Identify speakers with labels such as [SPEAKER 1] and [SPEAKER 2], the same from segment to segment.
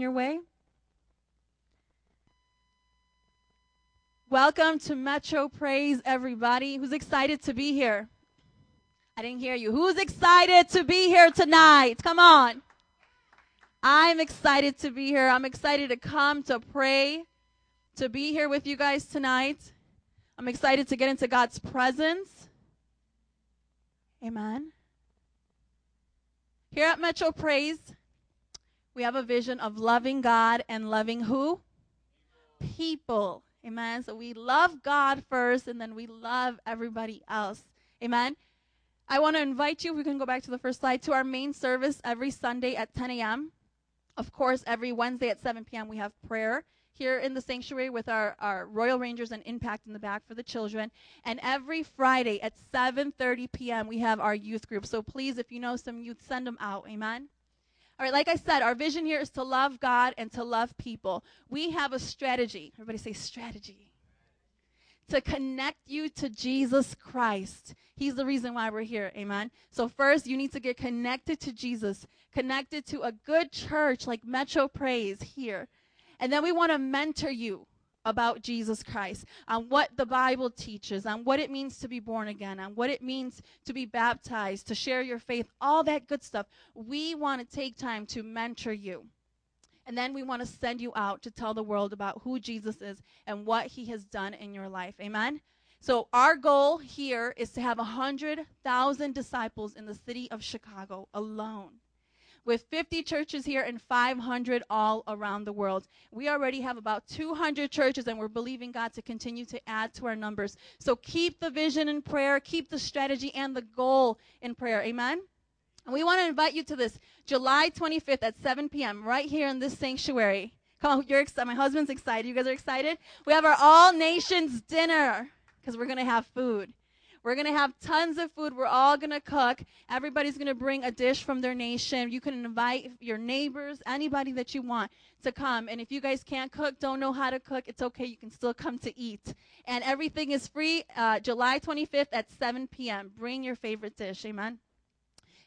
[SPEAKER 1] your way. Welcome to Metro Praise, everybody. Who's excited to be here? I didn't hear you. Who's excited to be here tonight? Come on. I'm excited to be here. I'm excited to come to pray, to be here with you guys tonight. I'm excited to get into God's presence. Amen. Here at Metro Praise, we have a vision of loving God and loving who? People. Amen. So we love God first and then we love everybody else. Amen. I want to invite you, if we can go back to the first slide, to our main service every Sunday at 10 a.m. Of course, every Wednesday at 7 p.m. we have prayer here in the sanctuary with our, our Royal Rangers and Impact in the back for the children. And every Friday at 7:30 p.m. we have our youth group. So please, if you know some youth, send them out. Amen. All right, like I said, our vision here is to love God and to love people. We have a strategy. Everybody say strategy. To connect you to Jesus Christ. He's the reason why we're here. Amen. So, first, you need to get connected to Jesus, connected to a good church like Metro Praise here. And then we want to mentor you about Jesus Christ, on what the Bible teaches, on what it means to be born again, on what it means to be baptized, to share your faith, all that good stuff. We want to take time to mentor you. And then we want to send you out to tell the world about who Jesus is and what he has done in your life. Amen? So, our goal here is to have 100,000 disciples in the city of Chicago alone with 50 churches here and 500 all around the world. We already have about 200 churches, and we're believing God to continue to add to our numbers. So keep the vision in prayer, keep the strategy and the goal in prayer. Amen? And we want to invite you to this July 25th at 7 p.m. right here in this sanctuary. Come on, you're excited. My husband's excited. You guys are excited? We have our all nations dinner because we're going to have food. We're going to have tons of food. We're all going to cook. Everybody's going to bring a dish from their nation. You can invite your neighbors, anybody that you want to come. And if you guys can't cook, don't know how to cook, it's okay. You can still come to eat. And everything is free uh, July 25th at 7 p.m. Bring your favorite dish. Amen.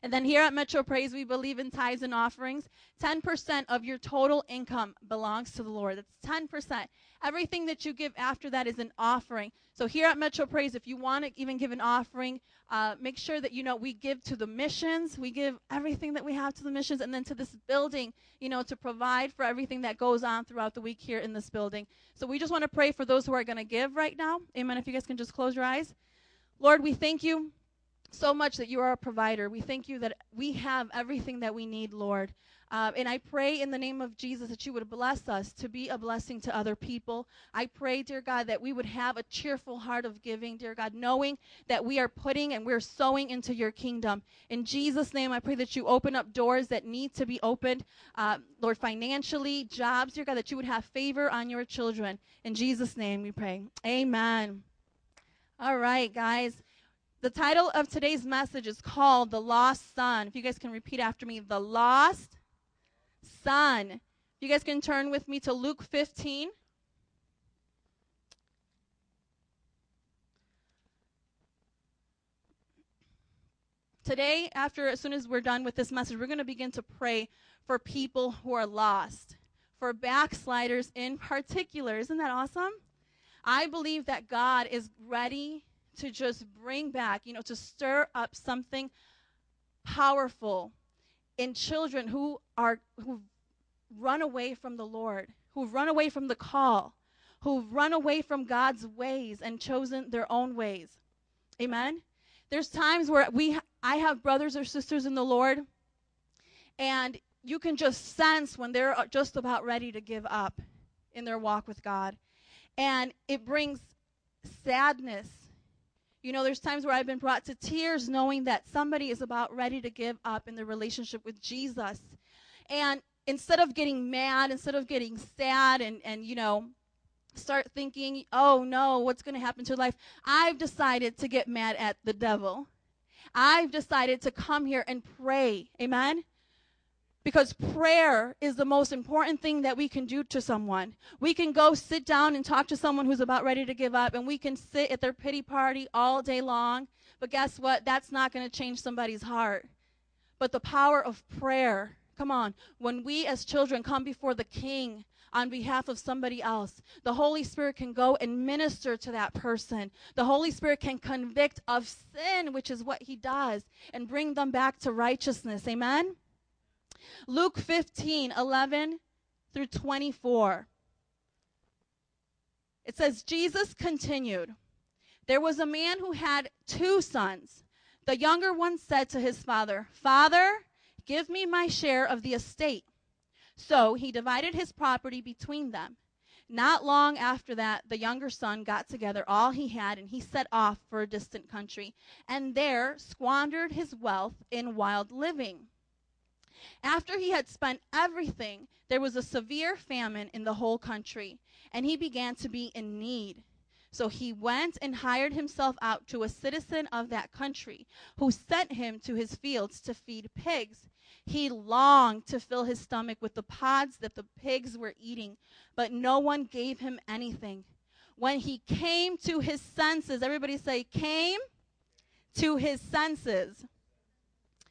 [SPEAKER 1] And then here at Metro Praise, we believe in tithes and offerings. 10% of your total income belongs to the Lord. That's 10%. Everything that you give after that is an offering. So here at Metro Praise, if you want to even give an offering, uh, make sure that you know we give to the missions. We give everything that we have to the missions, and then to this building, you know, to provide for everything that goes on throughout the week here in this building. So we just want to pray for those who are going to give right now. Amen. If you guys can just close your eyes. Lord, we thank you so much that you are a provider. We thank you that we have everything that we need, Lord. Uh, and I pray in the name of Jesus that you would bless us to be a blessing to other people. I pray, dear God, that we would have a cheerful heart of giving, dear God, knowing that we are putting and we're sowing into your kingdom. In Jesus' name, I pray that you open up doors that need to be opened, uh, Lord, financially, jobs, dear God, that you would have favor on your children. In Jesus' name, we pray. Amen. All right, guys. The title of today's message is called The Lost Son. If you guys can repeat after me, The Lost Son. If you guys can turn with me to Luke 15. Today, after as soon as we're done with this message, we're going to begin to pray for people who are lost, for backsliders in particular. Isn't that awesome? I believe that God is ready to just bring back, you know, to stir up something powerful in children who are who run away from the Lord, who've run away from the call, who've run away from God's ways and chosen their own ways. Amen. There's times where we I have brothers or sisters in the Lord and you can just sense when they're just about ready to give up in their walk with God. And it brings sadness you know, there's times where I've been brought to tears knowing that somebody is about ready to give up in their relationship with Jesus. And instead of getting mad, instead of getting sad and, and you know, start thinking, oh no, what's going to happen to life? I've decided to get mad at the devil. I've decided to come here and pray. Amen? Because prayer is the most important thing that we can do to someone. We can go sit down and talk to someone who's about ready to give up, and we can sit at their pity party all day long. But guess what? That's not going to change somebody's heart. But the power of prayer Come on. When we as children come before the king on behalf of somebody else, the Holy Spirit can go and minister to that person. The Holy Spirit can convict of sin, which is what he does, and bring them back to righteousness. Amen? Luke 15, 11 through 24. It says, Jesus continued, There was a man who had two sons. The younger one said to his father, Father, give me my share of the estate. So he divided his property between them. Not long after that, the younger son got together all he had and he set off for a distant country, and there squandered his wealth in wild living. After he had spent everything, there was a severe famine in the whole country, and he began to be in need. So he went and hired himself out to a citizen of that country, who sent him to his fields to feed pigs. He longed to fill his stomach with the pods that the pigs were eating, but no one gave him anything. When he came to his senses, everybody say, came to his senses.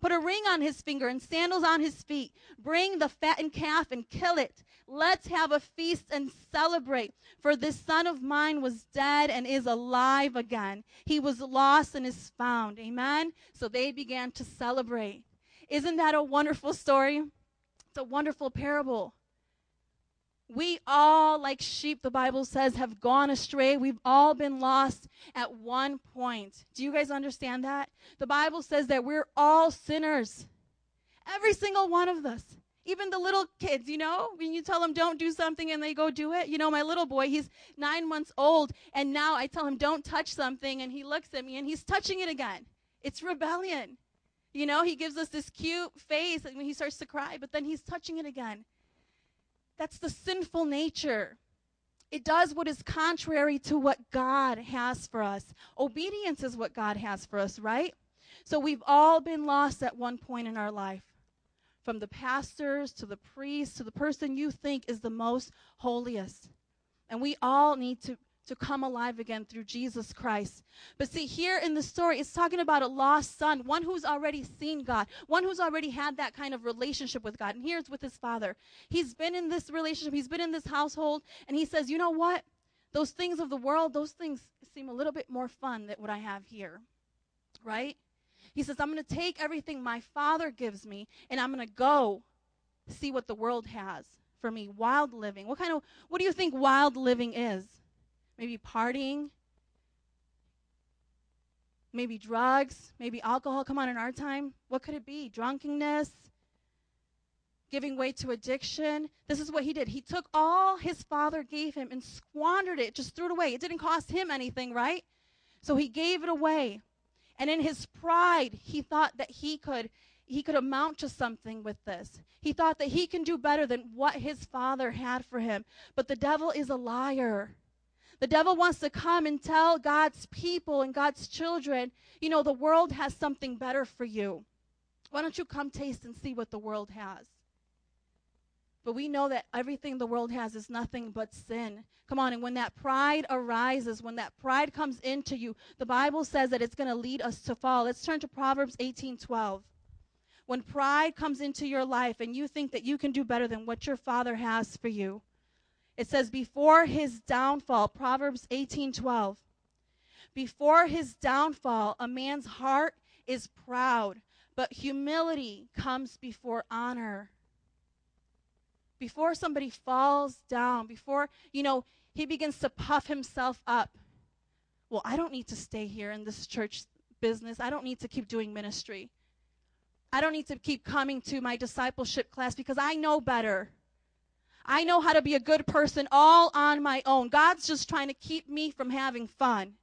[SPEAKER 1] Put a ring on his finger and sandals on his feet. Bring the fattened calf and kill it. Let's have a feast and celebrate. For this son of mine was dead and is alive again. He was lost and is found. Amen. So they began to celebrate. Isn't that a wonderful story? It's a wonderful parable. We all, like sheep, the Bible says, have gone astray. We've all been lost at one point. Do you guys understand that? The Bible says that we're all sinners. Every single one of us. Even the little kids, you know, when you tell them don't do something and they go do it. You know, my little boy, he's nine months old, and now I tell him don't touch something, and he looks at me and he's touching it again. It's rebellion. You know, he gives us this cute face when he starts to cry, but then he's touching it again. That's the sinful nature. It does what is contrary to what God has for us. Obedience is what God has for us, right? So we've all been lost at one point in our life. From the pastors to the priests to the person you think is the most holiest. And we all need to to come alive again through Jesus Christ. But see, here in the story, it's talking about a lost son, one who's already seen God, one who's already had that kind of relationship with God. And here's with his father. He's been in this relationship, he's been in this household, and he says, You know what? Those things of the world, those things seem a little bit more fun than what I have here. Right? He says, I'm going to take everything my father gives me, and I'm going to go see what the world has for me. Wild living. What kind of, what do you think wild living is? Maybe partying, maybe drugs, maybe alcohol. Come on, in our time, what could it be? Drunkenness, giving way to addiction. This is what he did. He took all his father gave him and squandered it, just threw it away. It didn't cost him anything, right? So he gave it away. And in his pride, he thought that he could he could amount to something with this. He thought that he can do better than what his father had for him. But the devil is a liar. The devil wants to come and tell God's people and God's children, you know, the world has something better for you. Why don't you come taste and see what the world has? But we know that everything the world has is nothing but sin. Come on, and when that pride arises, when that pride comes into you, the Bible says that it's going to lead us to fall. Let's turn to Proverbs 18:12. When pride comes into your life and you think that you can do better than what your father has for you, it says, before his downfall, Proverbs 18 12. Before his downfall, a man's heart is proud, but humility comes before honor. Before somebody falls down, before, you know, he begins to puff himself up. Well, I don't need to stay here in this church business. I don't need to keep doing ministry. I don't need to keep coming to my discipleship class because I know better. I know how to be a good person all on my own. God's just trying to keep me from having fun.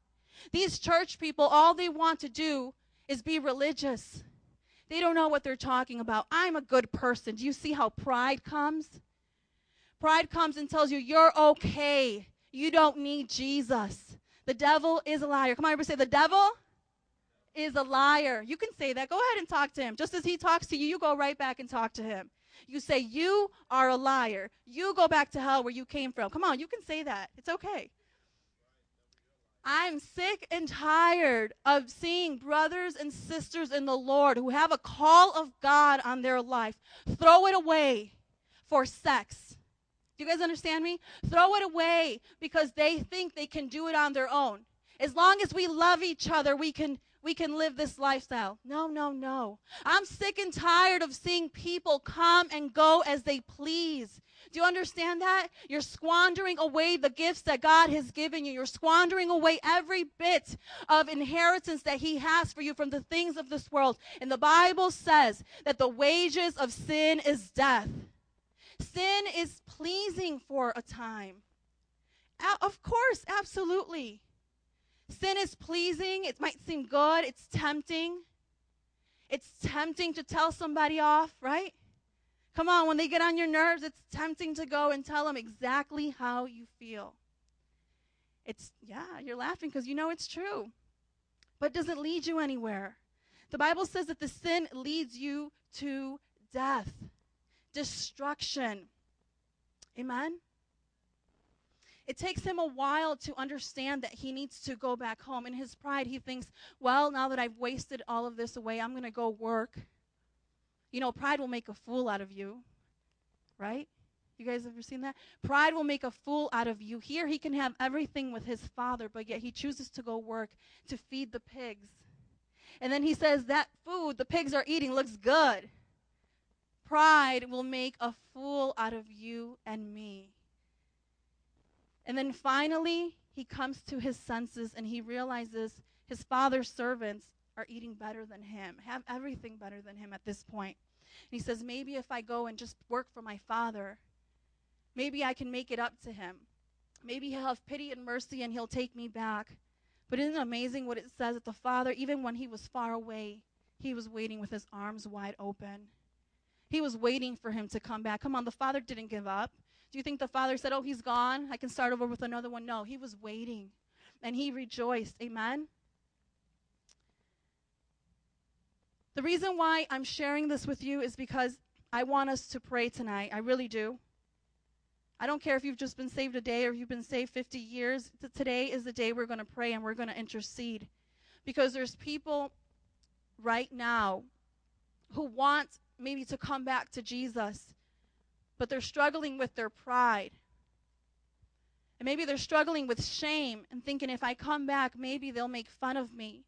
[SPEAKER 1] These church people, all they want to do is be religious. They don't know what they're talking about. I'm a good person. Do you see how pride comes? Pride comes and tells you you're okay. You don't need Jesus. The devil is a liar. Come on, everybody say the devil is a liar. You can say that. Go ahead and talk to him. Just as he talks to you, you go right back and talk to him. You say, You are a liar. You go back to hell where you came from. Come on, you can say that. It's okay. I'm sick and tired of seeing brothers and sisters in the Lord who have a call of God on their life throw it away for sex. Do you guys understand me? Throw it away because they think they can do it on their own. As long as we love each other, we can we can live this lifestyle. No, no, no. I'm sick and tired of seeing people come and go as they please. Do you understand that? You're squandering away the gifts that God has given you. You're squandering away every bit of inheritance that He has for you from the things of this world. And the Bible says that the wages of sin is death. Sin is pleasing for a time. Of course, absolutely. Sin is pleasing. It might seem good. It's tempting. It's tempting to tell somebody off, right? Come on, when they get on your nerves, it's tempting to go and tell them exactly how you feel. It's, yeah, you're laughing because you know it's true, but doesn't lead you anywhere. The Bible says that the sin leads you to death, destruction. Amen? It takes him a while to understand that he needs to go back home. In his pride, he thinks, well, now that I've wasted all of this away, I'm going to go work. You know, pride will make a fool out of you, right? You guys ever seen that? Pride will make a fool out of you. Here, he can have everything with his father, but yet he chooses to go work to feed the pigs. And then he says, That food the pigs are eating looks good. Pride will make a fool out of you and me. And then finally, he comes to his senses and he realizes his father's servants are eating better than him, have everything better than him at this point. And he says, Maybe if I go and just work for my father, maybe I can make it up to him. Maybe he'll have pity and mercy and he'll take me back. But isn't it amazing what it says that the father, even when he was far away, he was waiting with his arms wide open. He was waiting for him to come back. Come on, the father didn't give up. Do you think the father said, Oh, he's gone? I can start over with another one? No, he was waiting and he rejoiced. Amen? The reason why I'm sharing this with you is because I want us to pray tonight. I really do. I don't care if you've just been saved a day or you've been saved 50 years. Today is the day we're going to pray and we're going to intercede. Because there's people right now who want maybe to come back to Jesus but they're struggling with their pride. And maybe they're struggling with shame and thinking if I come back, maybe they'll make fun of me.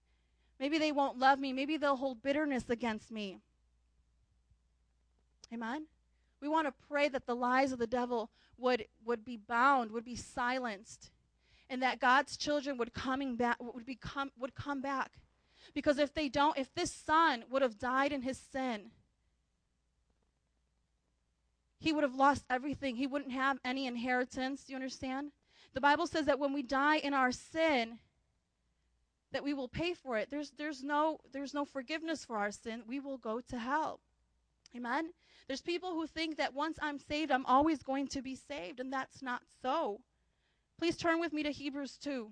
[SPEAKER 1] Maybe they won't love me. Maybe they'll hold bitterness against me. Amen? We want to pray that the lies of the devil would, would be bound, would be silenced, and that God's children would coming back would become would come back. Because if they don't, if this son would have died in his sin, he would have lost everything. He wouldn't have any inheritance. Do you understand? The Bible says that when we die in our sin, that we will pay for it. There's, there's, no, there's no forgiveness for our sin. We will go to hell. Amen? There's people who think that once I'm saved, I'm always going to be saved, and that's not so. Please turn with me to Hebrews 2.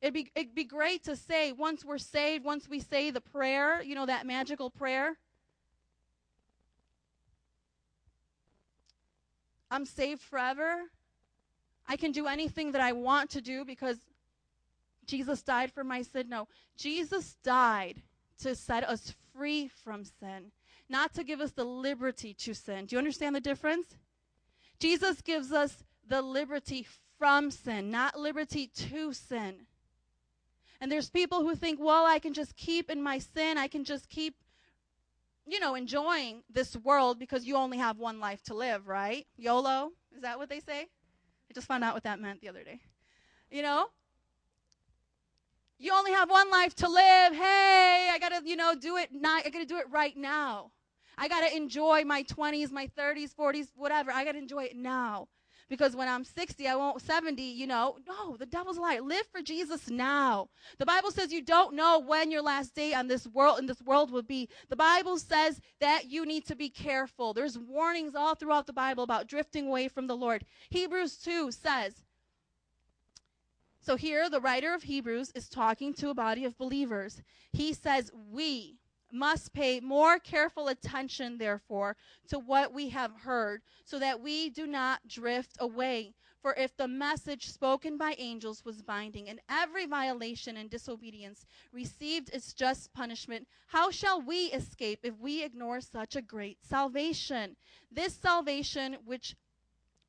[SPEAKER 1] It'd be, it'd be great to say, once we're saved, once we say the prayer, you know, that magical prayer, I'm saved forever. I can do anything that I want to do because Jesus died for my sin. No, Jesus died to set us free from sin, not to give us the liberty to sin. Do you understand the difference? Jesus gives us the liberty from sin, not liberty to sin. And there's people who think, well, I can just keep in my sin, I can just keep you know, enjoying this world because you only have one life to live, right? YOLO, is that what they say? I just found out what that meant the other day. You know? You only have one life to live. Hey, I got to, you know, do it now. I got to do it right now. I got to enjoy my 20s, my 30s, 40s, whatever. I got to enjoy it now. Because when I'm 60, I won't 70, you know. No, the devil's lie. Live for Jesus now. The Bible says you don't know when your last day on this world in this world will be. The Bible says that you need to be careful. There's warnings all throughout the Bible about drifting away from the Lord. Hebrews 2 says, so here, the writer of Hebrews is talking to a body of believers. He says, We must pay more careful attention, therefore, to what we have heard, so that we do not drift away. For if the message spoken by angels was binding, and every violation and disobedience received its just punishment, how shall we escape if we ignore such a great salvation? This salvation, which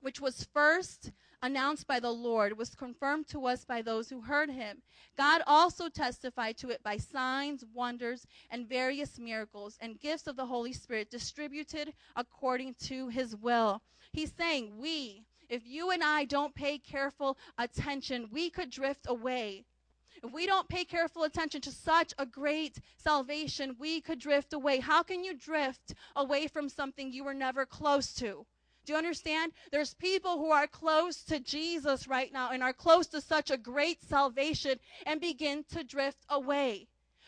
[SPEAKER 1] which was first announced by the Lord was confirmed to us by those who heard him. God also testified to it by signs, wonders, and various miracles and gifts of the Holy Spirit distributed according to his will. He's saying, We, if you and I don't pay careful attention, we could drift away. If we don't pay careful attention to such a great salvation, we could drift away. How can you drift away from something you were never close to? Do you understand? There's people who are close to Jesus right now and are close to such a great salvation and begin to drift away.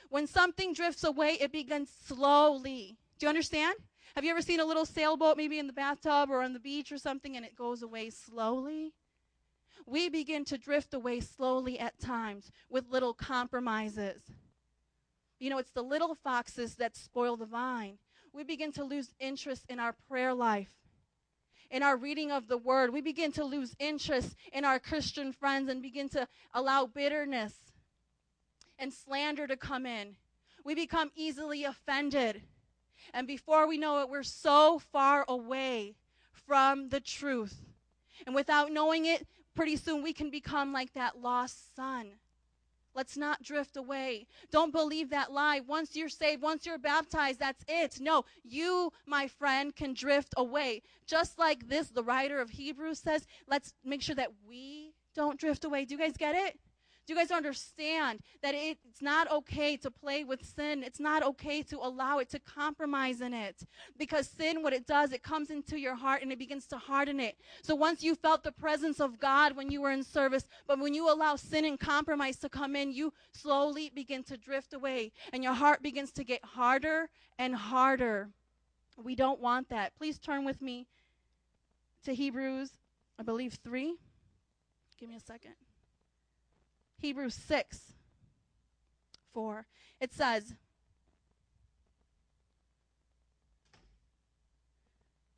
[SPEAKER 1] When something drifts away, it begins slowly. Do you understand? Have you ever seen a little sailboat maybe in the bathtub or on the beach or something and it goes away slowly? We begin to drift away slowly at times with little compromises. You know, it's the little foxes that spoil the vine. We begin to lose interest in our prayer life in our reading of the word, we begin to lose interest in our Christian friends and begin to allow bitterness and slander to come in. We become easily offended. And before we know it, we're so far away from the truth. And without knowing it, pretty soon we can become like that lost son Let's not drift away. Don't believe that lie. Once you're saved, once you're baptized, that's it. No, you, my friend, can drift away. Just like this, the writer of Hebrews says, let's make sure that we don't drift away. Do you guys get it? Do you guys understand that it's not okay to play with sin? It's not okay to allow it to compromise in it. Because sin, what it does, it comes into your heart and it begins to harden it. So once you felt the presence of God when you were in service, but when you allow sin and compromise to come in, you slowly begin to drift away and your heart begins to get harder and harder. We don't want that. Please turn with me to Hebrews, I believe, 3. Give me a second. Hebrews 6 4. It says,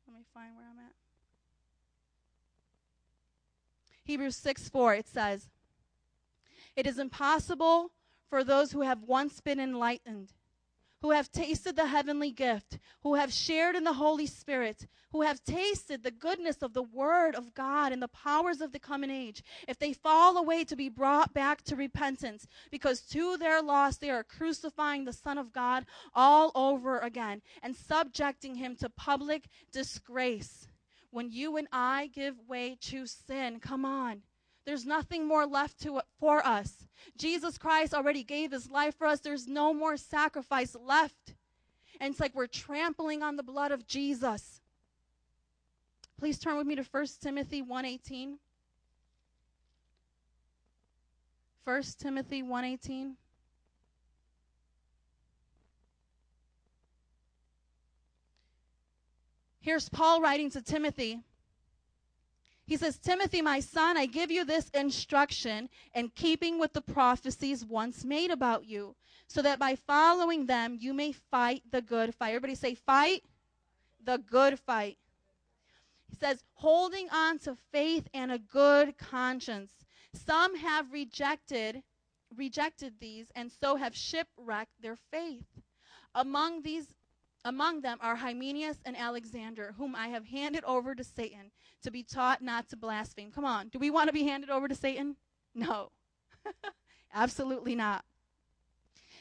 [SPEAKER 1] let me find where I'm at. Hebrews 6 4, it says, It is impossible for those who have once been enlightened who have tasted the heavenly gift, who have shared in the Holy Spirit, who have tasted the goodness of the Word of God and the powers of the coming age, if they fall away to be brought back to repentance, because to their loss they are crucifying the Son of God all over again and subjecting him to public disgrace. When you and I give way to sin, come on. There's nothing more left to, for us. Jesus Christ already gave his life for us. There's no more sacrifice left. And it's like we're trampling on the blood of Jesus. Please turn with me to 1 Timothy 1:18. 1 Timothy 1:18. Here's Paul writing to Timothy. He says, Timothy, my son, I give you this instruction in keeping with the prophecies once made about you, so that by following them you may fight the good fight. Everybody say, fight the good fight. He says, holding on to faith and a good conscience. Some have rejected rejected these and so have shipwrecked their faith. Among these among them are Hymenaeus and Alexander, whom I have handed over to Satan to be taught not to blaspheme. Come on, do we want to be handed over to Satan? No, absolutely not.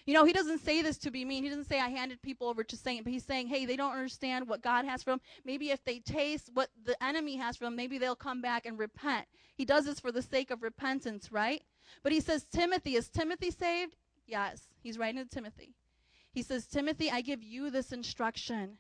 [SPEAKER 1] You know, he doesn't say this to be mean. He doesn't say, I handed people over to Satan, but he's saying, hey, they don't understand what God has for them. Maybe if they taste what the enemy has for them, maybe they'll come back and repent. He does this for the sake of repentance, right? But he says, Timothy, is Timothy saved? Yes. He's writing to Timothy. He says, Timothy, I give you this instruction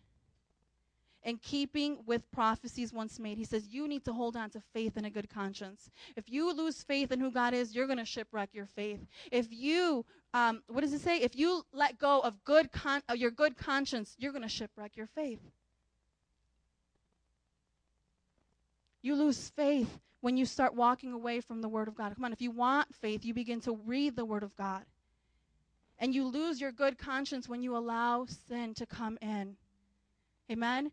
[SPEAKER 1] in keeping with prophecies once made. He says, You need to hold on to faith and a good conscience. If you lose faith in who God is, you're going to shipwreck your faith. If you, um, what does it say? If you let go of good con- uh, your good conscience, you're going to shipwreck your faith. You lose faith when you start walking away from the Word of God. Come on, if you want faith, you begin to read the Word of God. And you lose your good conscience when you allow sin to come in. Amen?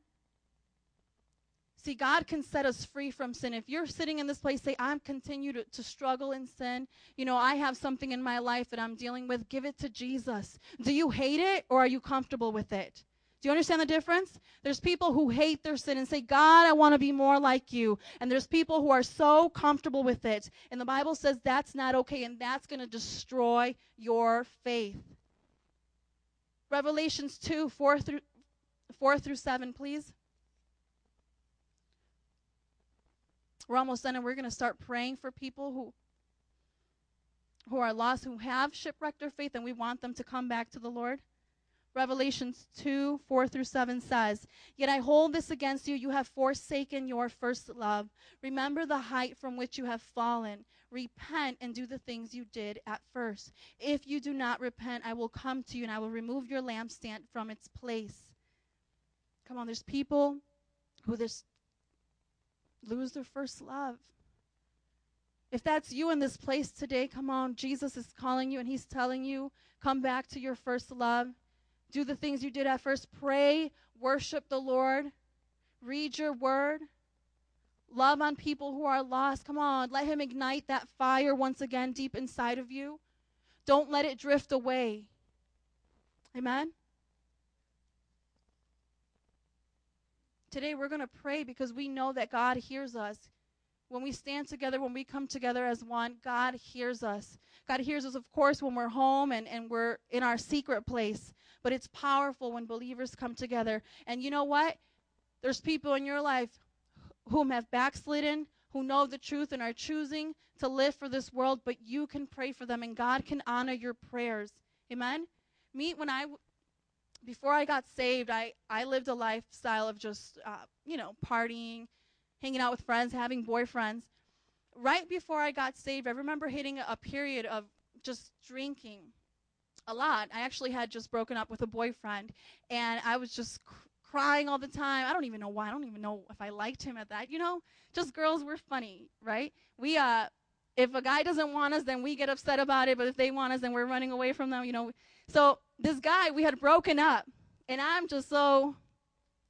[SPEAKER 1] See, God can set us free from sin. If you're sitting in this place, say, I'm continue to, to struggle in sin. You know, I have something in my life that I'm dealing with. Give it to Jesus. Do you hate it or are you comfortable with it? Do you understand the difference? There's people who hate their sin and say, God, I want to be more like you. And there's people who are so comfortable with it. And the Bible says that's not okay and that's going to destroy your faith. Revelations 2 4 through, 4 through 7, please. We're almost done, and we're going to start praying for people who who are lost, who have shipwrecked their faith, and we want them to come back to the Lord. Revelations 2 4 through 7 says, Yet I hold this against you. You have forsaken your first love. Remember the height from which you have fallen. Repent and do the things you did at first. If you do not repent, I will come to you and I will remove your lampstand from its place. Come on, there's people who lose their first love. If that's you in this place today, come on. Jesus is calling you and he's telling you, come back to your first love. Do the things you did at first. Pray, worship the Lord, read your word, love on people who are lost. Come on, let him ignite that fire once again deep inside of you. Don't let it drift away. Amen. Today we're going to pray because we know that God hears us. When we stand together, when we come together as one, God hears us. God hears us, of course, when we're home and, and we're in our secret place. But it's powerful when believers come together. And you know what? There's people in your life whom have backslidden, who know the truth and are choosing to live for this world, but you can pray for them and God can honor your prayers. Amen? Me, when I before I got saved, I, I lived a lifestyle of just, uh, you know, partying, hanging out with friends, having boyfriends. Right before I got saved, I remember hitting a, period of just drinking a lot. I actually had just broken up with a boyfriend, and I was just cr- crying all the time. I don't even know why. I don't even know if I liked him at that. You know, just girls were funny, right? We, uh, if a guy doesn't want us, then we get upset about it. But if they want us, then we're running away from them. You know, so this guy, we had broken up, and I'm just so,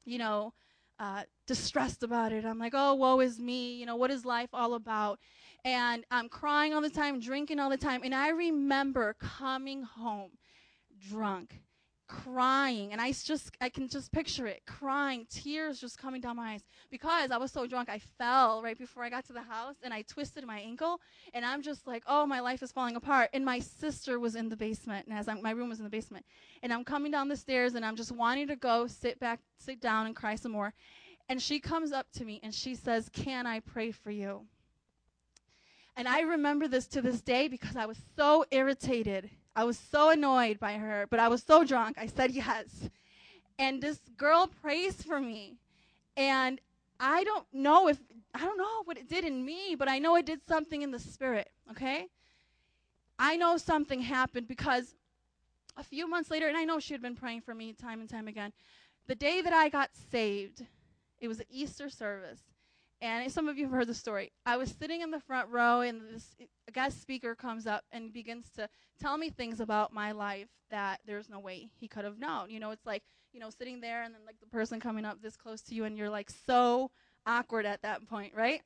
[SPEAKER 1] you know, uh, distressed about it. I'm like, oh, woe is me. You know, what is life all about? And I'm crying all the time, drinking all the time. And I remember coming home drunk crying and i just i can just picture it crying tears just coming down my eyes. Because i was so drunk i fell right before i got to the house and i twisted my ankle and i'm just like oh my life is falling apart. And my sister was in the basement and as I'm, my room was in the basement. And i'm coming down the stairs and i'm just wanting to go sit back sit down and cry some more. And she comes up to me and she says can i pray for you? And i remember this to this day because i was so irritated I was so annoyed by her, but I was so drunk. I said yes. And this girl prays for me. And I don't know if, I don't know what it did in me, but I know it did something in the spirit, okay? I know something happened because a few months later, and I know she had been praying for me time and time again, the day that I got saved, it was an Easter service. And some of you have heard the story. I was sitting in the front row, and this guest speaker comes up and begins to tell me things about my life that there's no way he could have known. You know, it's like, you know, sitting there and then like the person coming up this close to you, and you're like so awkward at that point, right?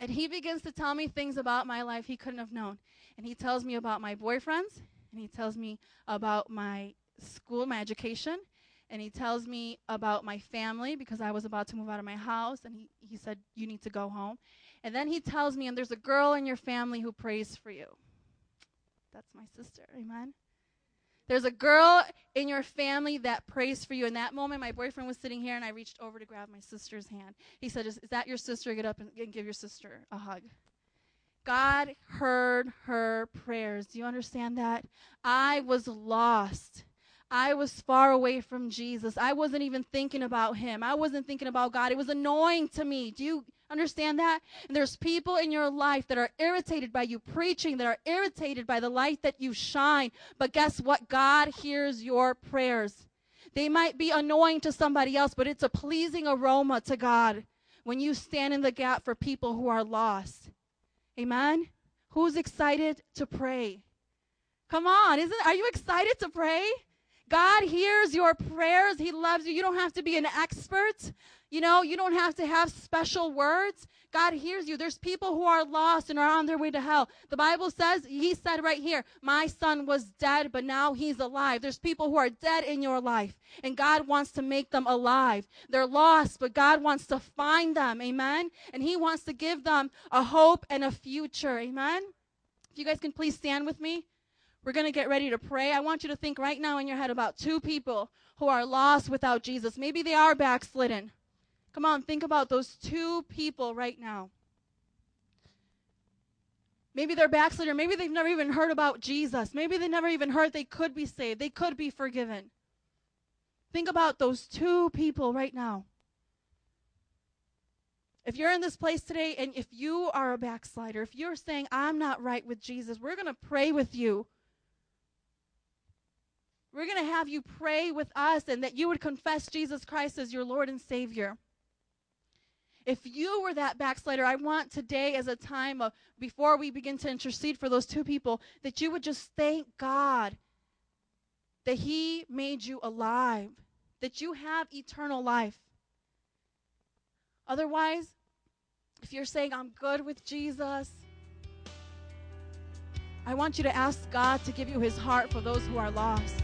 [SPEAKER 1] And he begins to tell me things about my life he couldn't have known. And he tells me about my boyfriends, and he tells me about my school, my education, and he tells me about my family because I was about to move out of my house and he, he said, You need to go home. And then he tells me, and there's a girl in your family who prays for you. That's my sister. Amen. There's a girl in your family that prays for you. In that moment, my boyfriend was sitting here, and I reached over to grab my sister's hand. He said, Is, is that your sister? Get up and, and give your sister a hug. God heard her prayers. Do you understand that? I was lost. I was far away from Jesus. I wasn't even thinking about him. I wasn't thinking about God. It was annoying to me. Do you understand that? And there's people in your life that are irritated by you preaching, that are irritated by the light that you shine. But guess what? God hears your prayers. They might be annoying to somebody else, but it's a pleasing aroma to God when you stand in the gap for people who are lost. Amen? Who's excited to pray? Come on, isn't are you excited to pray? God hears your prayers. He loves you. You don't have to be an expert. You know, you don't have to have special words. God hears you. There's people who are lost and are on their way to hell. The Bible says, He said right here, My son was dead, but now he's alive. There's people who are dead in your life, and God wants to make them alive. They're lost, but God wants to find them. Amen. And He wants to give them a hope and a future. Amen. If you guys can please stand with me. We're going to get ready to pray. I want you to think right now in your head about two people who are lost without Jesus. Maybe they are backslidden. Come on, think about those two people right now. Maybe they're backslidden. Maybe they've never even heard about Jesus. Maybe they never even heard they could be saved. They could be forgiven. Think about those two people right now. If you're in this place today and if you are a backslider, if you're saying, I'm not right with Jesus, we're going to pray with you. We're going to have you pray with us and that you would confess Jesus Christ as your Lord and Savior. If you were that backslider, I want today as a time of before we begin to intercede for those two people that you would just thank God that He made you alive, that you have eternal life. Otherwise, if you're saying, I'm good with Jesus, I want you to ask God to give you His heart for those who are lost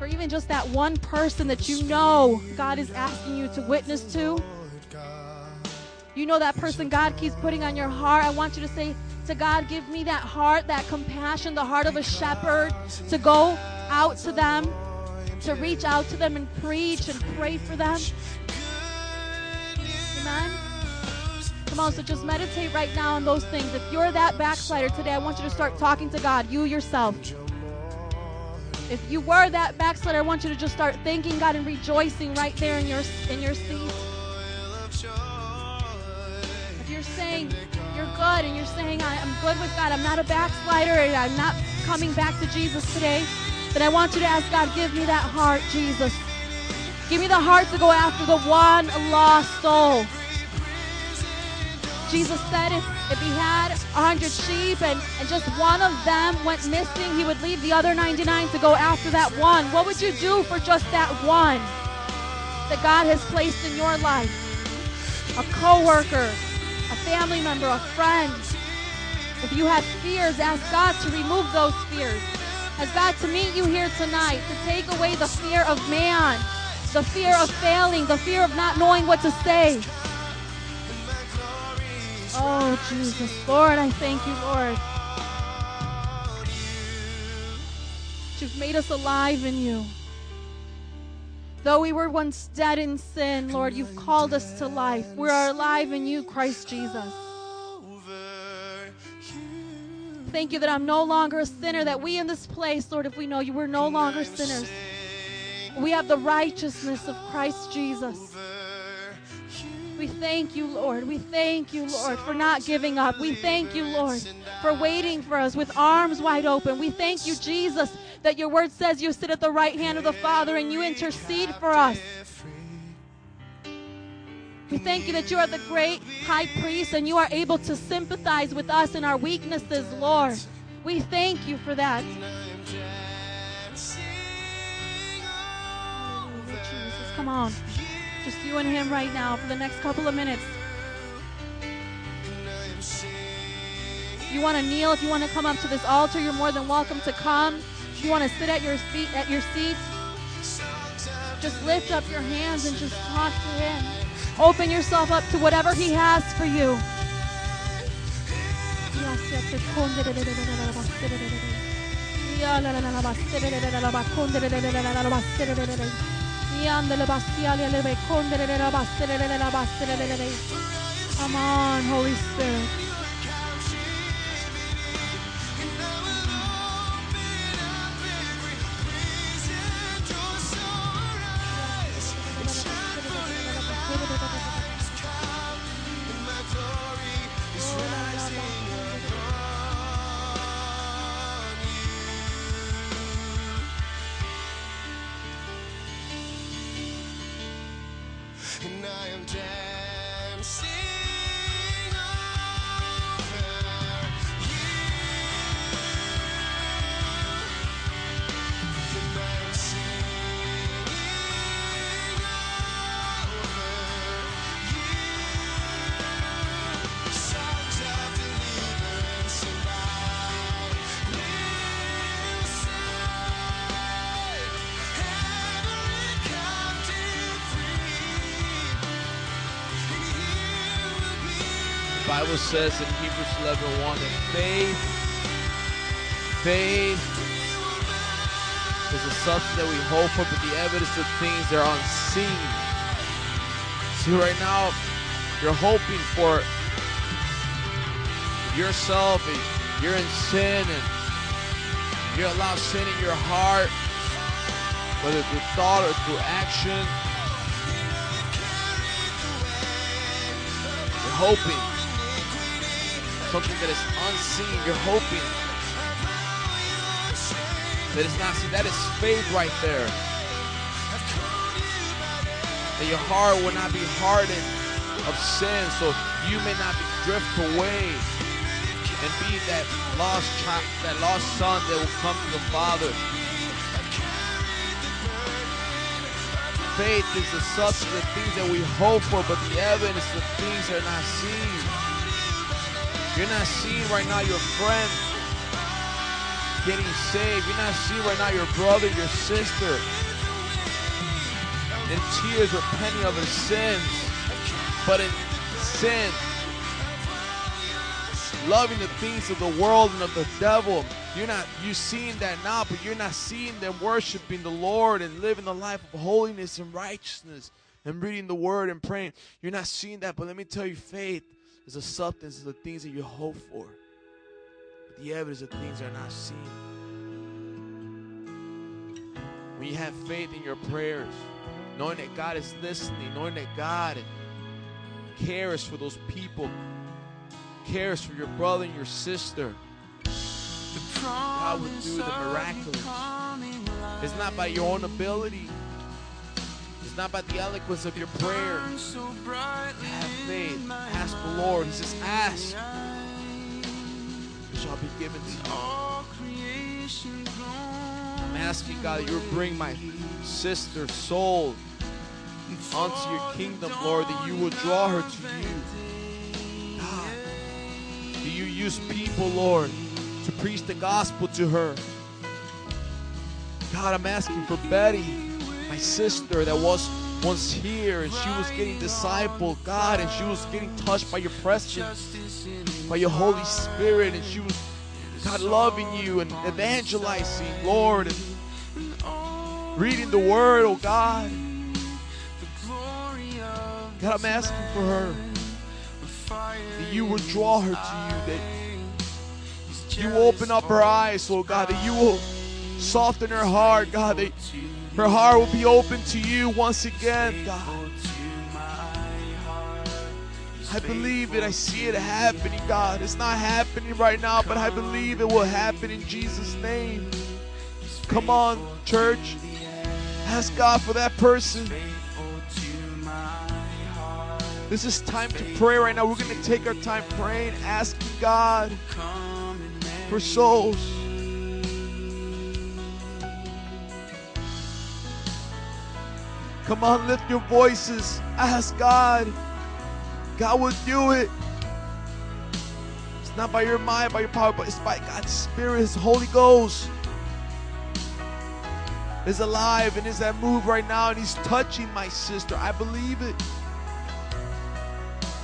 [SPEAKER 1] for even just that one person that you know God is asking you to witness to. You know that person God keeps putting on your heart. I want you to say to God, give me that heart, that compassion, the heart of a shepherd to go out to them, to reach out to them and preach and pray for them. Amen. Come on, so just meditate right now on those things. If you're that backslider today, I want you to start talking to God, you yourself. If you were that backslider, I want you to just start thanking God and rejoicing right there in your in your seat. If you're saying you're good and you're saying I'm good with God, I'm not a backslider, and I'm not coming back to Jesus today, then I want you to ask God, give me that heart, Jesus. Give me the heart to go after the one lost soul. Jesus said if, if he had a hundred sheep and, and just one of them went missing, he would leave the other 99 to go after that one. What would you do for just that one that God has placed in your life? A coworker, a family member, a friend. If you have fears, ask God to remove those fears. Ask God to meet you here tonight, to take away the fear of man, the fear of failing, the fear of not knowing what to say. Oh, Jesus. Lord, I thank you, Lord. You've made us alive in you. Though we were once dead in sin, Lord, you've called us to life. We are alive in you, Christ Jesus. Thank you that I'm no longer a sinner, that we in this place, Lord, if we know you, we're no longer sinners. We have the righteousness of Christ Jesus. We thank you, Lord. We thank you, Lord, for not giving up. We thank you, Lord, for waiting for us with arms wide open. We thank you, Jesus, that your word says you sit at the right hand of the Father and you intercede for us. We thank you that you are the great high priest and you are able to sympathize with us in our weaknesses, Lord. We thank you for that. Come on. Just you and him right now for the next couple of minutes. If you want to kneel, if you want to come up to this altar, you're more than welcome to come. If you want to sit at your seat at your seat, just lift up your hands and just talk to him. Open yourself up to whatever he has for you.
[SPEAKER 2] Come on, Holy Spirit.
[SPEAKER 3] Bible says in Hebrews 11 1 that faith, faith is a substance that we hope for, but the evidence of things that are unseen. See, right now, you're hoping for yourself, and you're in sin, and you allow sin in your heart, whether through thought or through action. You're hoping something that is unseen. You're hoping that it's not seen. That is faith right there. That your heart will not be hardened of sin, so you may not be drift away and be that lost child, that lost son that will come to the Father. Faith is the substance of things that we hope for, but the evidence of things that are not seen. You're not seeing right now your friend getting saved. You're not seeing right now your brother, your sister in tears repenting of his sins. But in sin, loving the things of the world and of the devil. You're not you seeing that now, but you're not seeing them worshiping the Lord and living the life of holiness and righteousness and reading the word and praying. You're not seeing that, but let me tell you, faith is a substance of the things that you hope for. But the evidence of things that are not seen. When you have faith in your prayers, knowing that God is listening, knowing that God cares for those people, cares for your brother and your sister. God will do the miraculous. It's not by your own ability. Not by the eloquence of your prayer. Have faith. Ask the Lord. He says, ask. It shall be given to you. I'm asking God that you will bring my sister's soul onto your kingdom, Lord, that you will draw her to you. God, do you use people, Lord, to preach the gospel to her? God, I'm asking for Betty, my sister that was once here and she was getting discipled, God, and she was getting touched by your presence, by your Holy Spirit, and she was, God, loving you and evangelizing, Lord, and reading the word, oh God. God, I'm asking for her that you will draw her to you, that you open up her eyes, oh God, that you will soften her heart, God, that her heart will be open to you once again, God. I believe it. I see it happening, God. It's not happening right now, but I believe it will happen in Jesus' name. Come on, church. Ask God for that person. This is time to pray right now. We're going to take our time praying, asking God for souls. Come on, lift your voices. Ask God. God will do it. It's not by your mind, by your power, but it's by God's Spirit, His Holy Ghost is alive and is that move right now and he's touching my sister. I believe it.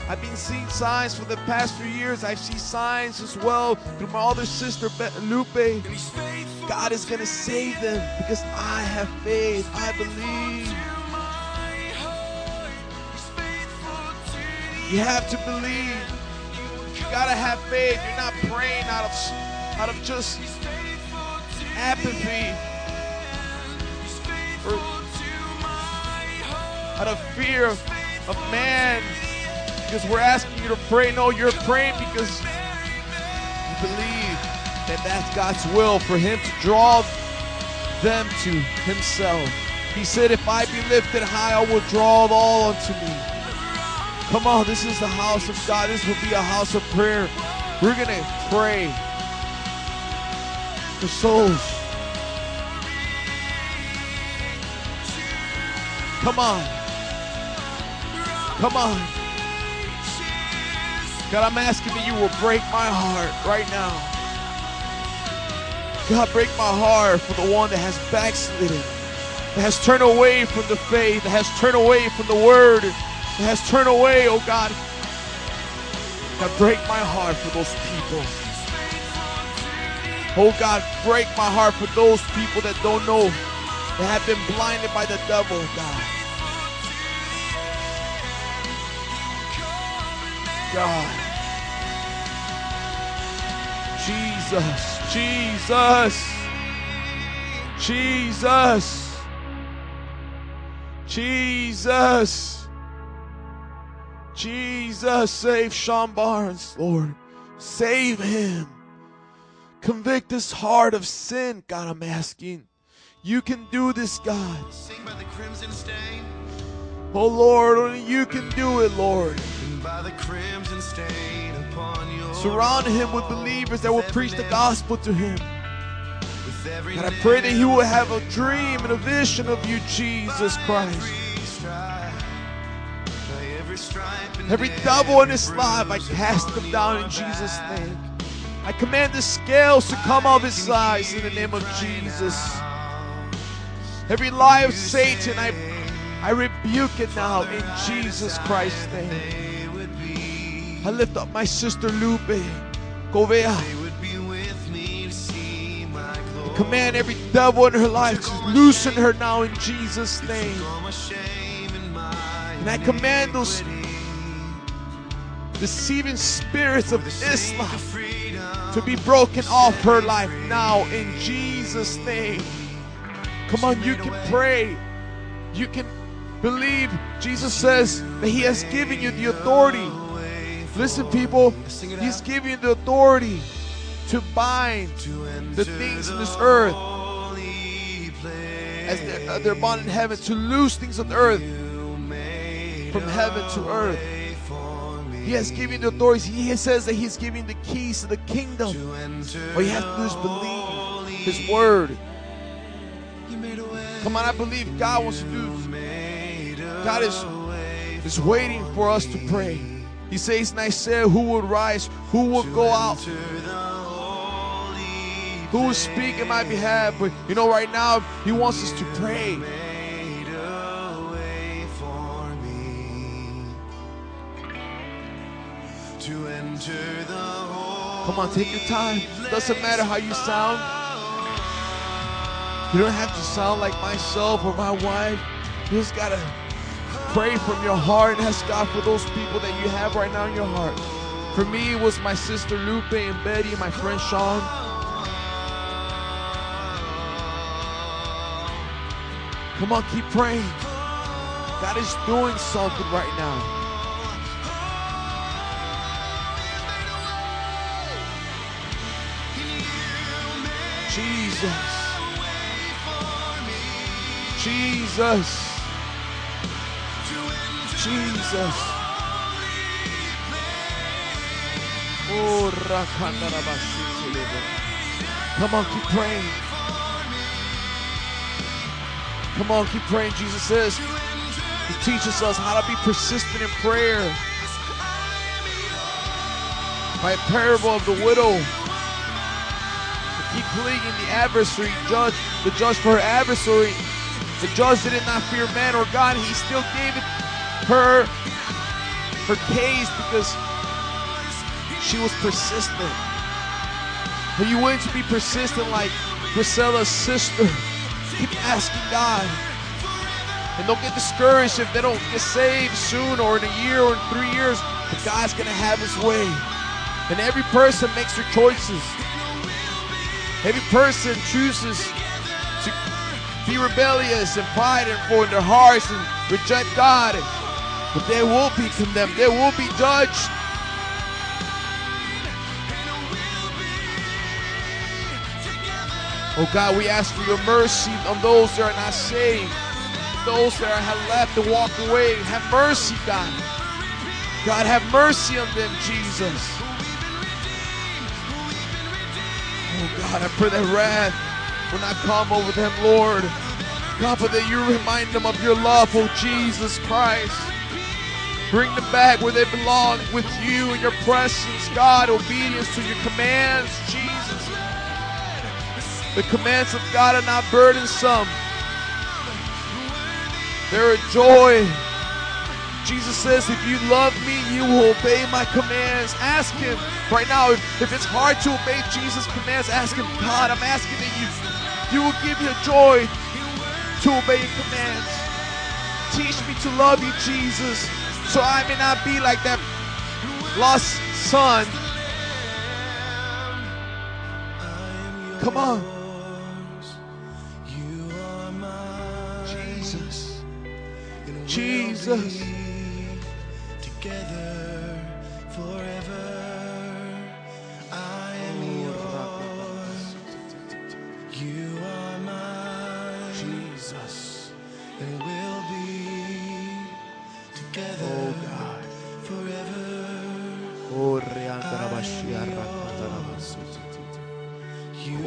[SPEAKER 3] I've been seeing signs for the past few years. I see signs as well through my other sister, Lupe. God is going to save them because I have faith. I believe. You have to believe. You gotta have faith. You're not praying out of out of just apathy or out of fear of, of man because we're asking you to pray. No, you're praying because you believe that that's God's will for Him to draw them to Himself. He said, If I be lifted high, I will draw all unto me. Come on, this is the house of God. This will be a house of prayer. We're going to pray for souls. Come on. Come on. God, I'm asking that you will break my heart right now. God, break my heart for the one that has backslidden, that has turned away from the faith, that has turned away from the word, has turned away, oh God. God, break my heart for those people. Oh God, break my heart for those people that don't know, that have been blinded by the devil, oh God. God. Jesus, Jesus, Jesus, Jesus, Jesus, save Sean Barnes, Lord. Save him. Convict his heart of sin, God, I'm asking. You can do this, God.
[SPEAKER 2] Sing by the crimson stain.
[SPEAKER 3] Oh, Lord, only you can do it, Lord.
[SPEAKER 2] By the crimson stain upon your
[SPEAKER 3] Surround him with believers that will preach the gospel to him. And I pray that he will have a dream and a vision of you, Jesus Christ.
[SPEAKER 2] Every
[SPEAKER 3] double in his life, I cast them down in Jesus' name. I command the scales to come off his eyes in the name of Jesus. Every lie of Satan, I, I rebuke it now in Jesus Christ's name. I lift up my sister Lupe Govea. Command every devil in her life to loosen her now in Jesus' name.
[SPEAKER 2] And
[SPEAKER 3] I command those deceiving spirits of Islam to be broken off her life now in Jesus' name. Come on, you can pray. You can believe. Jesus says that He has given you the authority. Listen, people, He's giving you the authority to bind the things in this earth as they're, uh, they're bound in heaven, to loose things on earth from heaven to earth. He has given the authority. He says that He's giving the keys to the kingdom. All you have to do is believe His word. Come on, I believe God wants to do. God is is waiting for us to pray. He says and I said, who would rise, who would go out, who will speak in my behalf. But you know, right now, He wants us to pray. Come on, take your time. Doesn't matter how you sound. You don't have to sound like myself or my wife. You just gotta pray from your heart and ask God for those people that you have right now in your heart. For me, it was my sister Lupe and Betty and my friend Sean. Come on, keep praying. God is doing something right now. Jesus. Jesus. Jesus. Oh. Come on, keep praying. Come on, keep praying. Jesus says, He teaches us how to be persistent in prayer. By a parable of the widow keep pleading the adversary, judge, the judge for her adversary. The judge did not fear man or God. He still gave it her her case because she was persistent. Are you willing to be persistent like Priscilla's sister? Keep asking God. And don't get discouraged if they don't get saved soon or in a year or in three years. But God's going to have his way. And every person makes their choices. Every person chooses to be rebellious and prideful in their hearts and reject God. But they will be condemned. They will be judged. Oh God, we ask for your mercy on those that are not saved, those that have left and walked away. Have mercy, God. God, have mercy on them, Jesus. God, I pray that wrath will not come over them, Lord. God, but that you remind them of your love, oh Jesus Christ. Bring them back where they belong with you in your presence, God. Obedience to your commands, Jesus. The commands of God are not burdensome. They're a joy. Jesus says, if you love me, you will obey my commands. Ask him right now. If, if it's hard to obey Jesus' commands, ask him, God, I'm asking that you, you will give me a joy to obey your commands. Teach me to love you, Jesus, so I may not be like that lost son. Come on. Jesus, Jesus. Together forever. I am yours. You are mine. Jesus. And we'll be together. Oh God. Forever. Oh Reandra Bashia Rakatara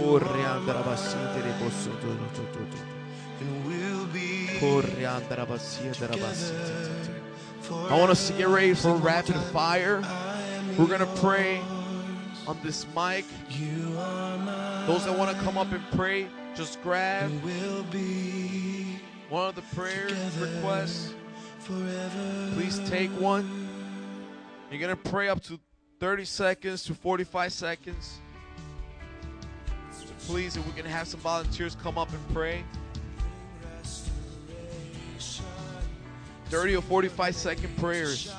[SPEAKER 3] Oh Reandra Basite Rebosso and we'll be I want us to get ready for rapid fire. We're going to pray on this mic. Those that want to come up and pray, just grab one of the prayer requests. Please take one. You're going to pray up to 30 seconds to 45 seconds. please, if we can have some volunteers come up and pray. 30 or 45 second prayers.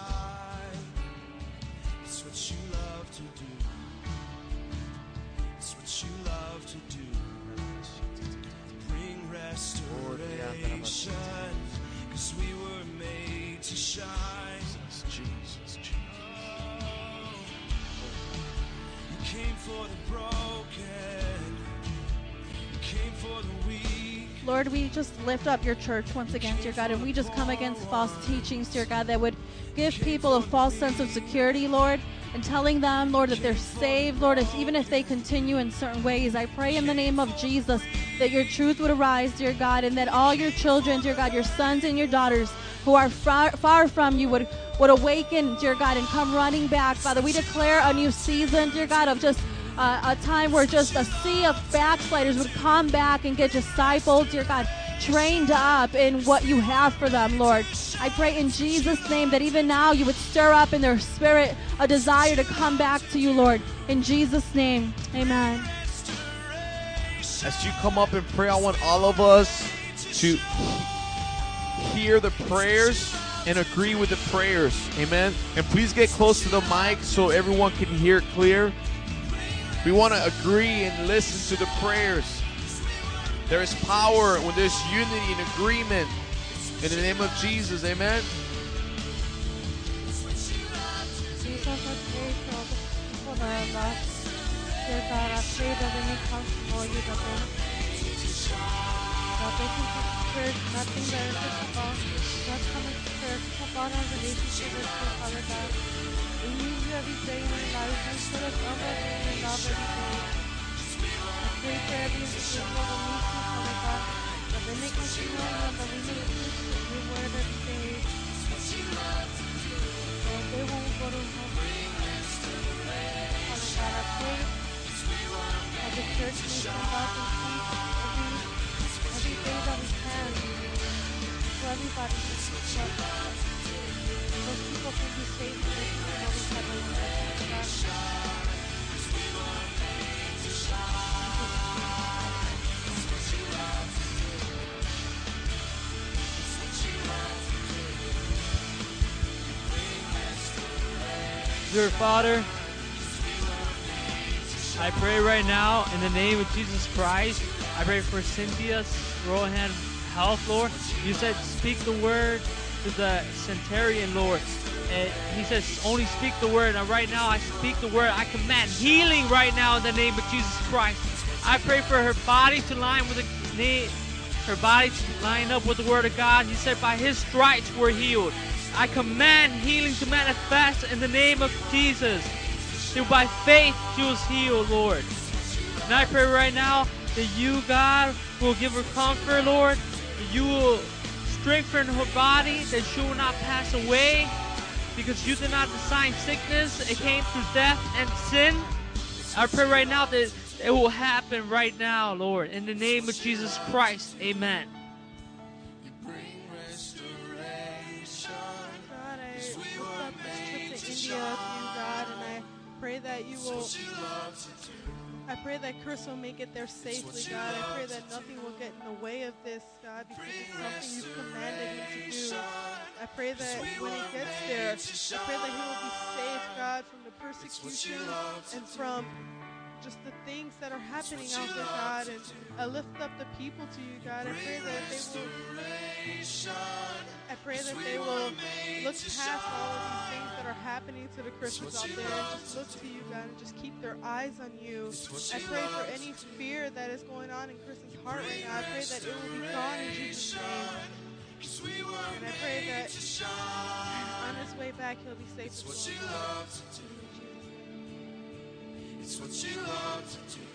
[SPEAKER 3] Cause we were made to shine. Jesus, Jesus, Jesus. You came for the broken. You came for the weak.
[SPEAKER 1] Lord, we just lift up your church once again, dear God, and we just come against false teachings, dear God, that would give people a false sense of security, Lord, and telling them, Lord, that they're saved, Lord, if, even if they continue in certain ways. I pray in the name of Jesus that your truth would arise, dear God, and that all your children, dear God, your sons and your daughters who are far, far from you would, would awaken, dear God, and come running back. Father, we declare a new season, dear God, of just uh, a time where just a sea of backsliders would come back and get discipled, dear God, trained up in what you have for them, Lord. I pray in Jesus' name that even now you would stir up in their spirit a desire to come back to you, Lord. In Jesus' name, amen.
[SPEAKER 3] As you come up and pray, I want all of us to hear the prayers and agree with the prayers. Amen. And please get close to the mic so everyone can hear clear. We want to agree and listen to the prayers. There is power when there's unity and agreement. In the name of Jesus, amen. Jesus, I pray for the Dear God, I pray that come before you, that they, that they can come to church, nothing that is to church, our relationship with you, Father God. We you every day in our lives. And put us up love every day. I pray for every individual that needs you, Father God, that they may come to and that we may preach your word every day. They won't go to hell. Father God, I pray that the church may come out and teach every, every day that we can to everybody. But,
[SPEAKER 4] Dear Father, I pray right now in the name of Jesus Christ. I pray for Cynthia's Rohan health, Lord. You said, speak the word to the centurion, Lord. And he says, only speak the word. And right now, I speak the word. I command healing right now in the name of Jesus Christ. I pray for her body to line with the her body to line up with the word of God. He said, by his stripes we're healed. I command healing to manifest in the name of Jesus. So by faith she was healed, Lord. And I pray right now that you, God, will give her comfort, Lord. You will strengthen her body, that she will not pass away. Because you did not design sickness, it came through death and sin. I pray right now that it will happen right now, Lord. In the name of Jesus Christ, amen.
[SPEAKER 5] God, I lift up this trip to India you, God, and I pray that you will. I pray that Chris will make it there safely, God. I pray that nothing will get in the way of this, God, because it's something you've commanded him to do. I pray that when he gets there, I pray that he will be safe, God, from the persecution and from just the things that are happening out there, God. And I lift up the people to you, God. I pray that they will. I pray that they will look past all of these things are happening to the Christians out there and just look to you, God, and just keep their eyes on you. I pray for any fear that is going on in Chris's heart right now. I pray that it will be gone in Jesus' name. And I pray that on his way back, he'll be safe.
[SPEAKER 2] It's what you love to do. You bring restoration.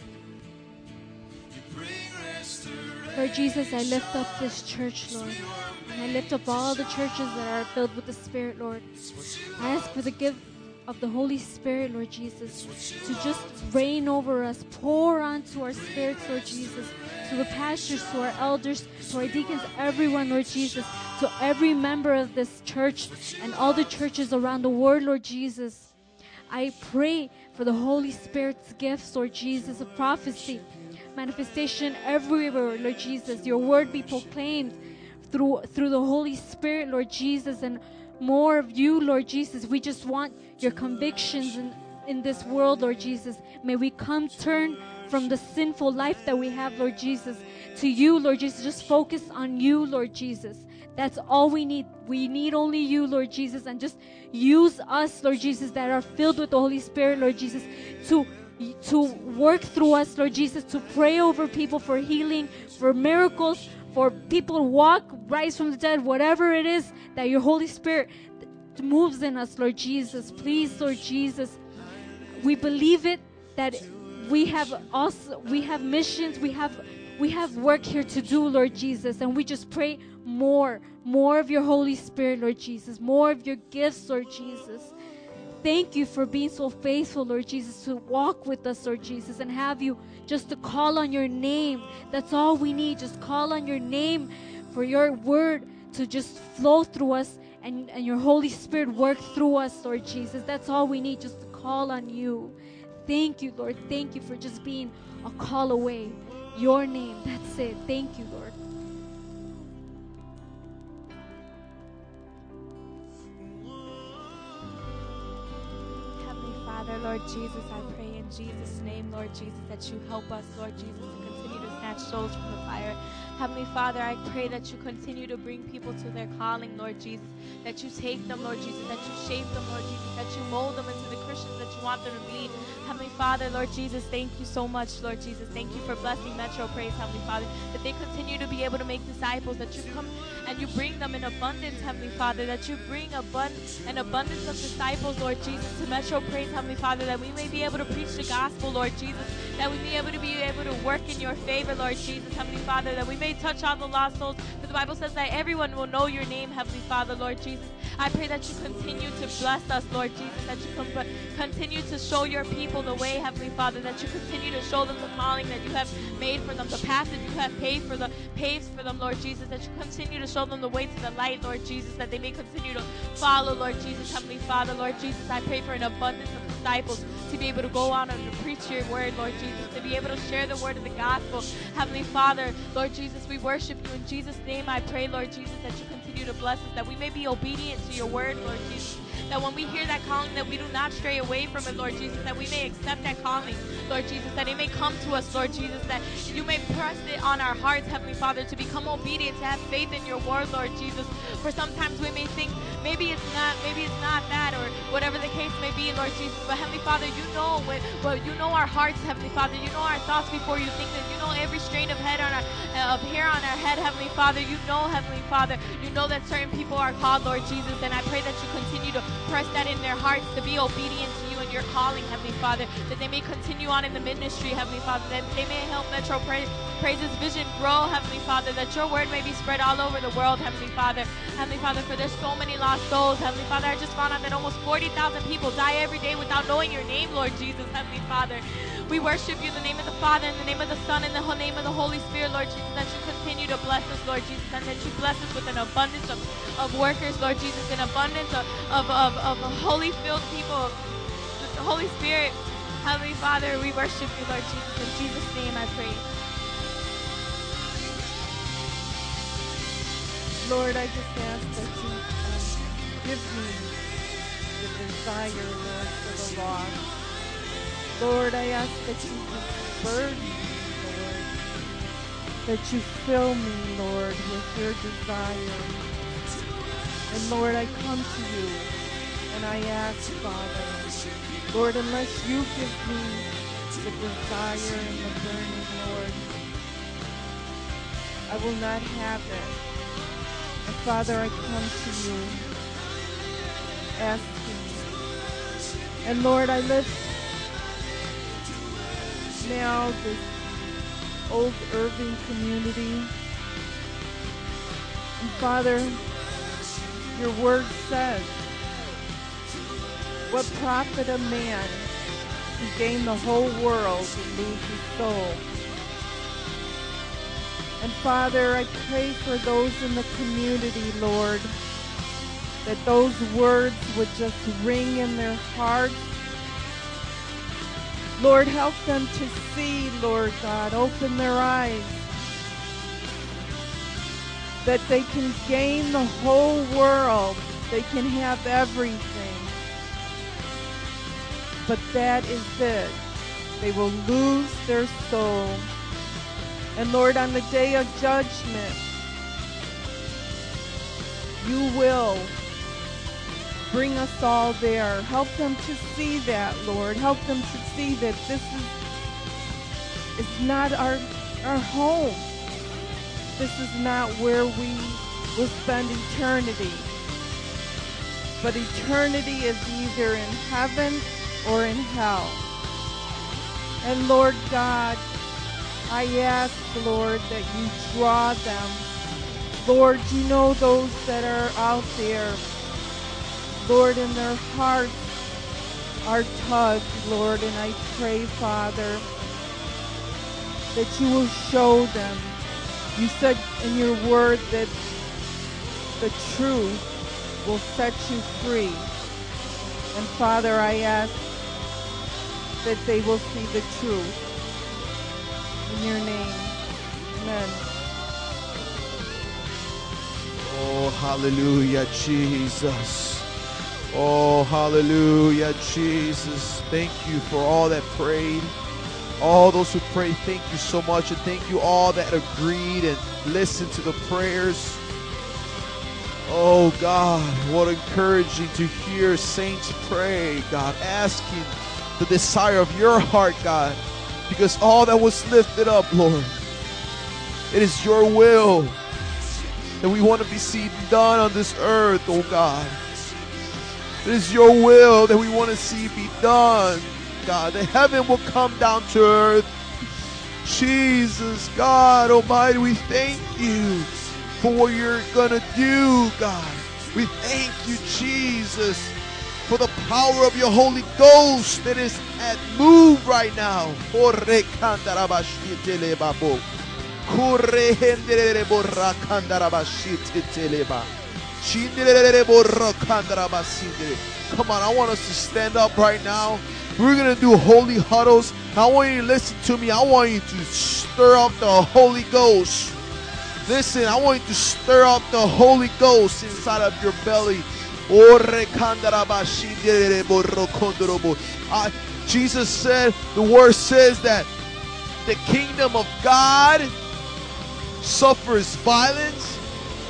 [SPEAKER 6] Lord Jesus, I lift up this church, Lord. And I lift up all the churches that are filled with the Spirit, Lord. I ask for the gift of the Holy Spirit, Lord Jesus, to just reign over us, pour onto our spirits, Lord Jesus, to the pastors, to our elders, to our deacons, everyone, Lord Jesus, to every member of this church and all the churches around the world, Lord Jesus. I pray for the Holy Spirit's gifts, Lord Jesus, of prophecy, manifestation everywhere, Lord Jesus. Your word be proclaimed through through the Holy Spirit, Lord Jesus, and more of you, Lord Jesus. We just want your convictions in, in this world, Lord Jesus. May we come turn from the sinful life that we have, Lord Jesus, to you, Lord Jesus. Just focus on you, Lord Jesus. That's all we need. We need only you, Lord Jesus, and just use us, Lord Jesus, that are filled with the Holy Spirit, Lord Jesus, to to work through us, Lord Jesus, to pray over people for healing, for miracles, for people walk, rise from the dead, whatever it is that your Holy Spirit moves in us, Lord Jesus. Please, Lord Jesus, we believe it that we have also we have missions, we have we have work here to do, Lord Jesus, and we just pray more, more of your Holy Spirit, Lord Jesus, more of your gifts, Lord Jesus. Thank you for being so faithful, Lord Jesus, to walk with us, Lord Jesus, and have you just to call on your name. That's all we need. Just call on your name for your word to just flow through us and, and your Holy Spirit work through us, Lord Jesus. That's all we need, just to call on you. Thank you, Lord. Thank you for just being a call away. Your name. That's it. Thank you, Lord.
[SPEAKER 7] Lord Jesus, I pray in Jesus' name, Lord Jesus, that you help us, Lord Jesus, to continue to snatch souls from the fire. Heavenly Father, I pray that you continue to bring people to their calling, Lord Jesus, that you take them, Lord Jesus, that you shape them, Lord Jesus, that you mold them into the Christians that you want them to be. Heavenly Father, Lord Jesus, thank you so much, Lord Jesus. Thank you for blessing Metro Praise, Heavenly Father, that they continue to be able to make disciples, that you come and you bring them in abundance, Heavenly Father, that you bring an abundance of disciples, Lord Jesus, to Metro Praise, Heavenly Father, that we may be able to preach the gospel, Lord Jesus, that we may be able to be able to work in your favor, Lord Jesus, Heavenly Father, that we may touch all the lost souls. For the Bible says that everyone will know your name, Heavenly Father, Lord Jesus. I pray that you continue to bless us, Lord Jesus, that you continue to show your people the way, Heavenly Father, that you continue to show them the calling that you have made for them, the path that you have paved for the paved for them, Lord Jesus, that you continue to show them the way to the light, Lord Jesus, that they may continue to follow, Lord Jesus, Heavenly Father, Lord Jesus. I pray for an abundance of disciples to be able to go on and to preach your word, Lord Jesus, to be able to share the word of the gospel. Heavenly Father, Lord Jesus, we worship you in Jesus' name. I pray, Lord Jesus, that you continue to bless us, that we may be obedient to your word, Lord Jesus, that when we hear that calling, that we do not stray away from it, Lord Jesus, that we may accept that calling, Lord Jesus, that it may come to us, Lord Jesus, that you may press it on our hearts, Heavenly Father, to become obedient, to have faith in your word, Lord Jesus. For sometimes we may think maybe it's not, maybe it's not that, or whatever the case may be, Lord Jesus. But Heavenly Father, you know what, what you know our hearts, Heavenly Father. You know our thoughts before you think that. You know every strain of head on our uh, of hair on our head, Heavenly Father. You know, Heavenly Father. You know that certain people are called, Lord Jesus, and I pray that you continue to press that in their hearts to be obedient to you and your calling, Heavenly Father. That they may continue on in the ministry, Heavenly Father. That they may help Metro Pra- Praises Vision grow, Heavenly Father. That your word may be spread all over the world, Heavenly Father. Heavenly Father, for there's so many lost souls, Heavenly Father. I just found out that almost 40,000 people die every day without knowing your name, Lord Jesus, Heavenly Father. We worship you in the name of the Father, in the name of the Son, in the name of the Holy Spirit, Lord Jesus, that you continue to bless us, Lord Jesus, and that you bless us with an abundance of, of workers, Lord Jesus, an abundance of, of, of, of holy filled people, with the Holy Spirit. Heavenly Father, we worship you, Lord Jesus. In Jesus' name I pray.
[SPEAKER 5] Lord, I just ask that you um, give me the desire, Lord, for the lost. Lord, I ask that you just burden. That you fill me, Lord, with your desire. And Lord, I come to you and I ask, Father, Lord, unless you give me the desire and the burning, Lord, I will not have it. And Father, I come to you asking. And Lord, I lift now this old Irving community. And Father, your word says, what profit a man to gain the whole world and lose his soul? And Father, I pray for those in the community, Lord, that those words would just ring in their hearts. Lord, help them to see, Lord God, open their eyes, that they can gain the whole world, they can have everything. But that is it. They will lose their soul. And Lord, on the day of judgment, you will bring us all there. Help them to see that, Lord. Help them to see that this is, is not our, our home. This is not where we will spend eternity. But eternity is either in heaven or in hell. And Lord God, I ask, Lord, that you draw them. Lord, you know those that are out there. Lord, in their hearts are tugged, Lord, and I pray, Father, that you will show them. You said in your word that the truth will set you free. And Father, I ask that they will see the truth. In your name. Amen.
[SPEAKER 3] Oh, hallelujah, Jesus. Oh, hallelujah, Jesus. Thank you for all that prayed. All those who prayed, thank you so much. And thank you all that agreed and listened to the prayers. Oh, God, what encouraging to hear saints pray, God, asking the desire of your heart, God, because all that was lifted up, Lord, it is your will that we want to be seen done on this earth, oh God. It is your will that we want to see be done, God. That heaven will come down to earth. Jesus, God Almighty, we thank you for what you're going to do, God. We thank you, Jesus, for the power of your Holy Ghost that is at move right now. Come on, I want us to stand up right now. We're going to do holy huddles. I want you to listen to me. I want you to stir up the Holy Ghost. Listen, I want you to stir up the Holy Ghost inside of your belly. Uh, Jesus said, the word says that the kingdom of God suffers violence,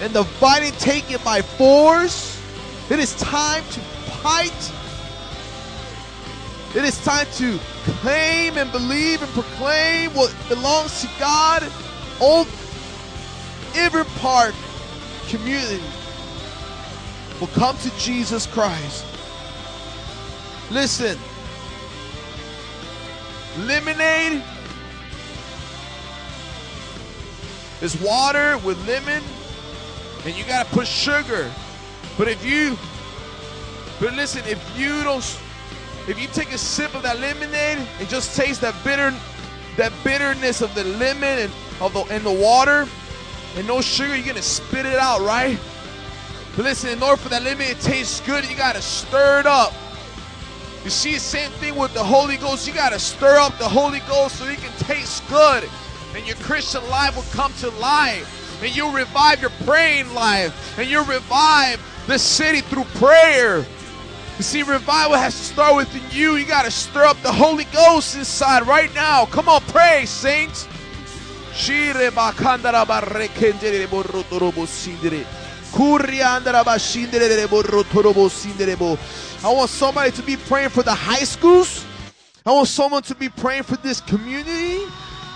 [SPEAKER 3] and the fighting taken by force. It is time to fight. It is time to claim and believe and proclaim what belongs to God. Old Irving Park community will come to Jesus Christ. Listen, lemonade is water with lemon, and you gotta put sugar. But if you, but listen, if you don't, if you take a sip of that lemonade and just taste that bitter, that bitterness of the lemon and of the and the water, and no sugar, you're gonna spit it out, right? But listen, in order for that lemon to taste good, you gotta stir it up. You see, same thing with the Holy Ghost. You gotta stir up the Holy Ghost so it can taste good, and your Christian life will come to life, and you'll revive your praying life, and you'll revive the city through prayer. You see, revival has to start within you. You got to stir up the Holy Ghost inside right now. Come on, pray, saints. I want somebody to be praying for the high schools. I want someone to be praying for this community.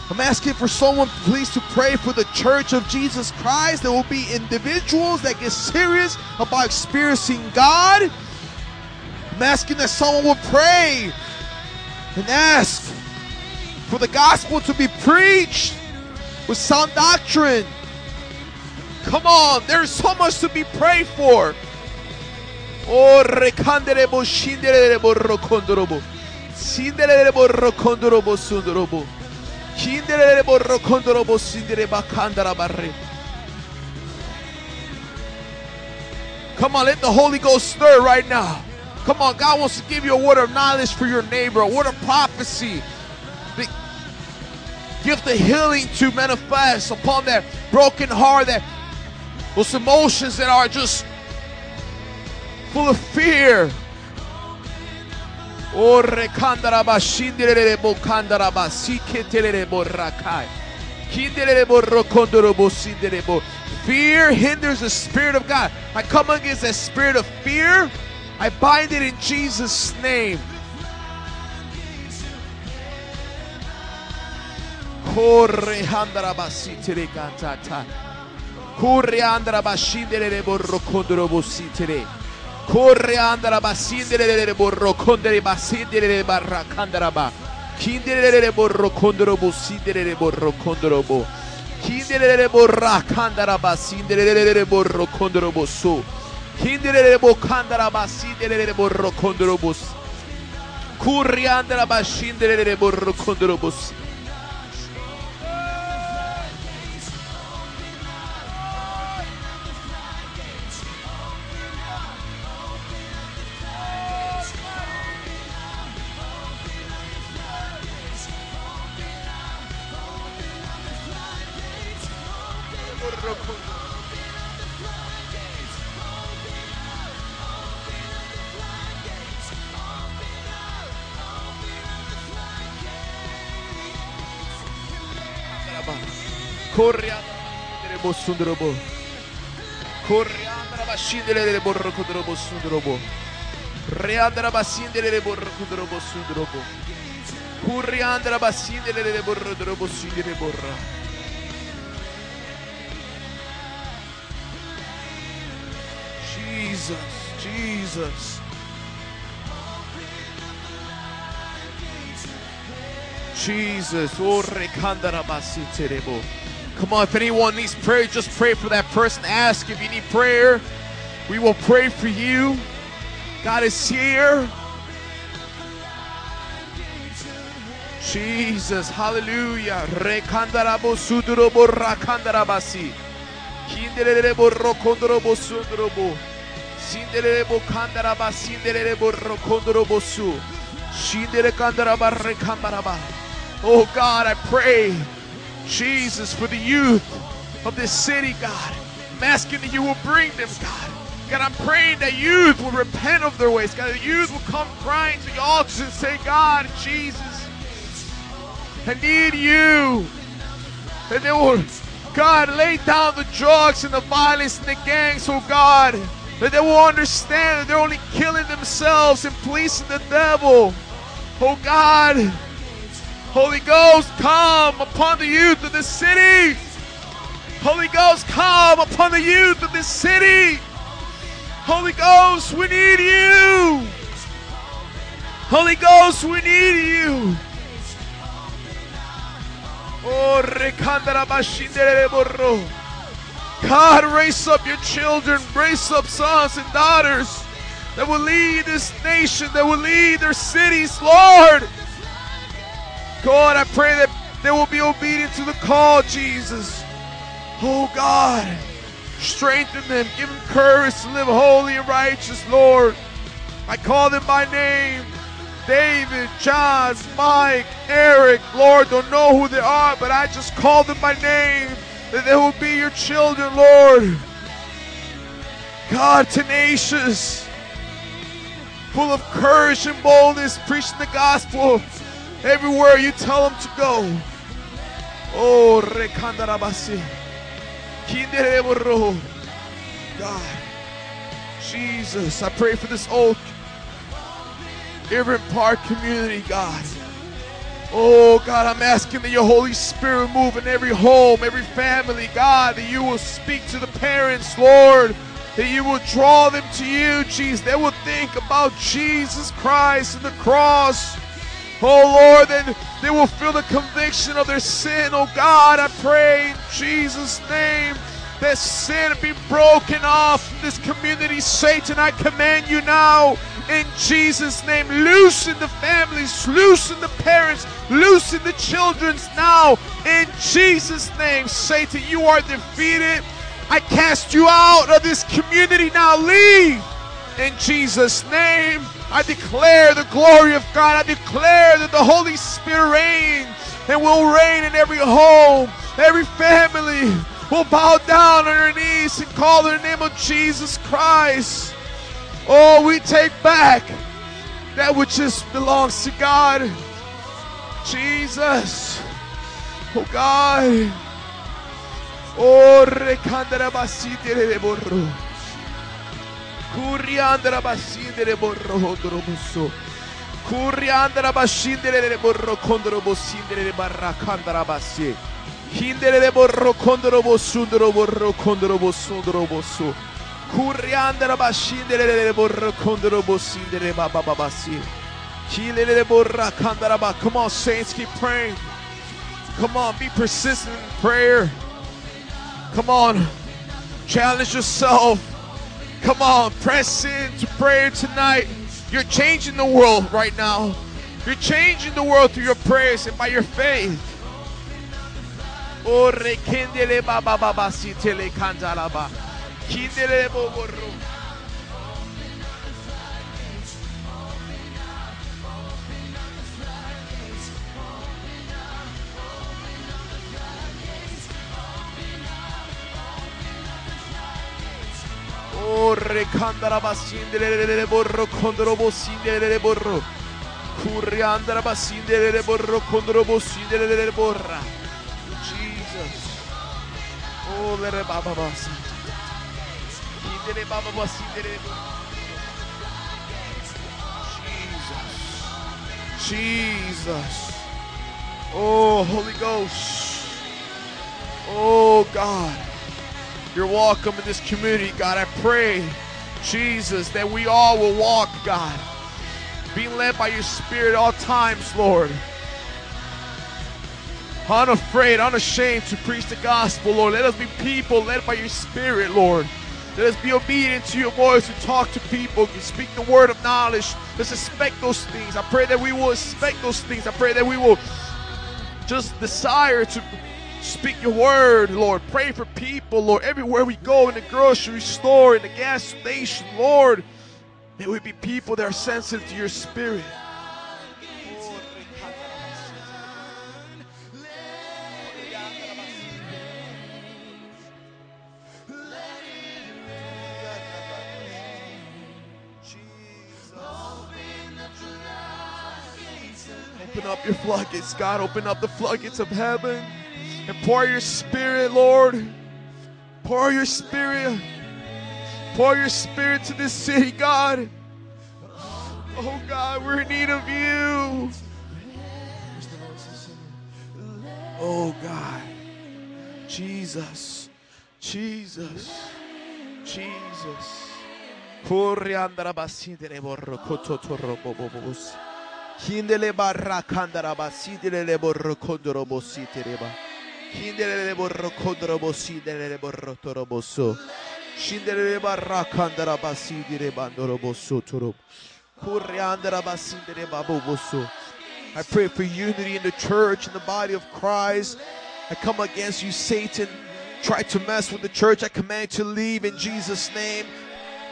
[SPEAKER 3] I'm asking for someone, please, to pray for the church of Jesus Christ. There will be individuals that get serious about experiencing God. I'm asking that someone will pray and ask for the gospel to be preached with sound doctrine. Come on, there's so much to be prayed for. Oh, sundorobo. Kinderebo rokondorobo sindereba kandarabarre. Come on, let the Holy Ghost stir right now. Come on, God wants to give you a word of knowledge for your neighbor, a word of prophecy. The gift of healing to manifest upon that broken heart, that those emotions that are just full of fear. Oh, rekandaraba shinderebo kandaraba siketelebo rakai. Kinderebo rokondorobo sinderebo. Fear hinders the Spirit of God. I come against that spirit of fear. I bind it in Jesus' name. Corre. Corre andaraba shindere borro. Corre condere basindere barra candaraba. Kindere borro condorobo sindere borro condorobo. Kindere borra candaraba sindere borro condorobo so. Kindere candaraba sindere borro condorobo. Curri andaraba shindere borro condorobo. Corriandra sundrobo. Corriandra bashindere borro kudrobo sundrobo. Reandra basindere borro kudrobo sundrobo. Corriandra basindere borro drobo sindere borra. Jesus, Jesus. Jesus, oh rekandara basiterebo. Come on, if anyone needs prayer, just pray for that person. Ask if you need prayer. We will pray for you. God is here. Jesus, hallelujah. Oh God, I pray, Jesus, for the youth of this city, God. I'm asking that you will bring them, God. God, I'm praying that youth will repent of their ways. God, the youth will come crying to the altar and say, God, Jesus, I need you. And they will, God, lay down the drugs and the violence and the gangs, oh God. That they will understand that they're only killing themselves and pleasing the devil. Oh God. Holy Ghost, come upon the youth of this city. Holy Ghost, come upon the youth of this city. Holy Ghost, we need you. Holy Ghost, we need you. Oh, God, raise up your children, raise up sons and daughters that will lead this nation, that will lead their cities, Lord. God, I pray that they will be obedient to the call, Jesus. Oh God, strengthen them, give them courage to live holy and righteous, Lord. I call them by name. David, John, Mike, Eric, Lord, don't know who they are, but I just call them by name that they will be your children, Lord. God, tenacious, full of courage and boldness, preaching the gospel everywhere you tell them to go. Oh, rekandarabasi. Kindereborro. God, Jesus, I pray for this old Irving Park community, God. Oh, God, I'm asking that your Holy Spirit move in every home, every family, God, that you will speak to the parents, Lord, that you will draw them to you, Jesus. They will think about Jesus Christ and the cross. Oh, Lord, then they will feel the conviction of their sin. Oh, God, I pray in Jesus' name that sin be broken off from this community. Satan, I command you now in Jesus' name. Loosen the families, loosen the parents, loosen the children's now in Jesus' name. Satan, you are defeated. I cast you out of this community now. Leave in Jesus' name. I declare the glory of God. I declare that the Holy Spirit reigns and will reign in every home, every family will bow down on their knees and call the name of Jesus Christ. Oh, we take back that which just belongs to God. Jesus. Oh God. Oh, Come on, saints, keep praying. Come on, be persistent in prayer. Come on, challenge yourself. Come on, press into prayer tonight. You're changing the world right now. You're changing the world through your prayers and by your faith. O rekendele baba baba si tele. Kindele. O rekandara basindele borro kondro bosindele borro. Borro borra. Jesus. Oh, it baba basi. Kindele baba basi dele Jesus. Jesus. Oh, Holy Ghost. Oh, God. You're welcome in this community, God. I pray, Jesus, that we all will walk, God, being led by your Spirit all times, Lord. Unafraid, unashamed to preach the gospel, Lord. Let us be people led by your Spirit, Lord. Let us be obedient to your voice to talk to people, to speak the word of knowledge. Let's expect those things. I pray that we will expect those things. I pray that we will just desire to Speak your word, Lord. Pray for people, Lord. Everywhere we go, in the grocery store, in the gas station, Lord, may we be people that are sensitive to your spirit. Open up your floodgates, God. Open up the floodgates of heaven and pour your spirit, Lord. Pour your spirit. Pour your spirit to this city, God. Oh, God, we're in need of you. Oh, God. Jesus. Jesus. Jesus. Corre andara borro kototoro bobobos. Hindele barra kandara basidere borro kondoro bositere ba. Borro borro toro boso. Shindele barra kandara. I pray for unity in the church, in the body of Christ. I come against you, Satan. Try to mess with the church. I command you to leave in Jesus' name.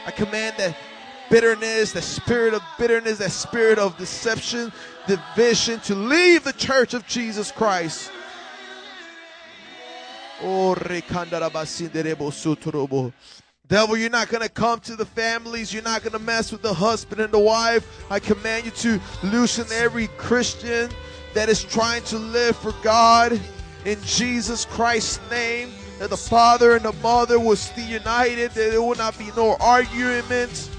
[SPEAKER 3] I command that bitterness, that spirit of bitterness, that spirit of deception, division to leave the church of Jesus Christ. Oh, rekandarabasindere. Devil, you're not going to come to the families. You're not going to mess with the husband and the wife. I command you to loosen every Christian that is trying to live for God in Jesus Christ's name. That the father and the mother will stay united. That there will not be no arguments.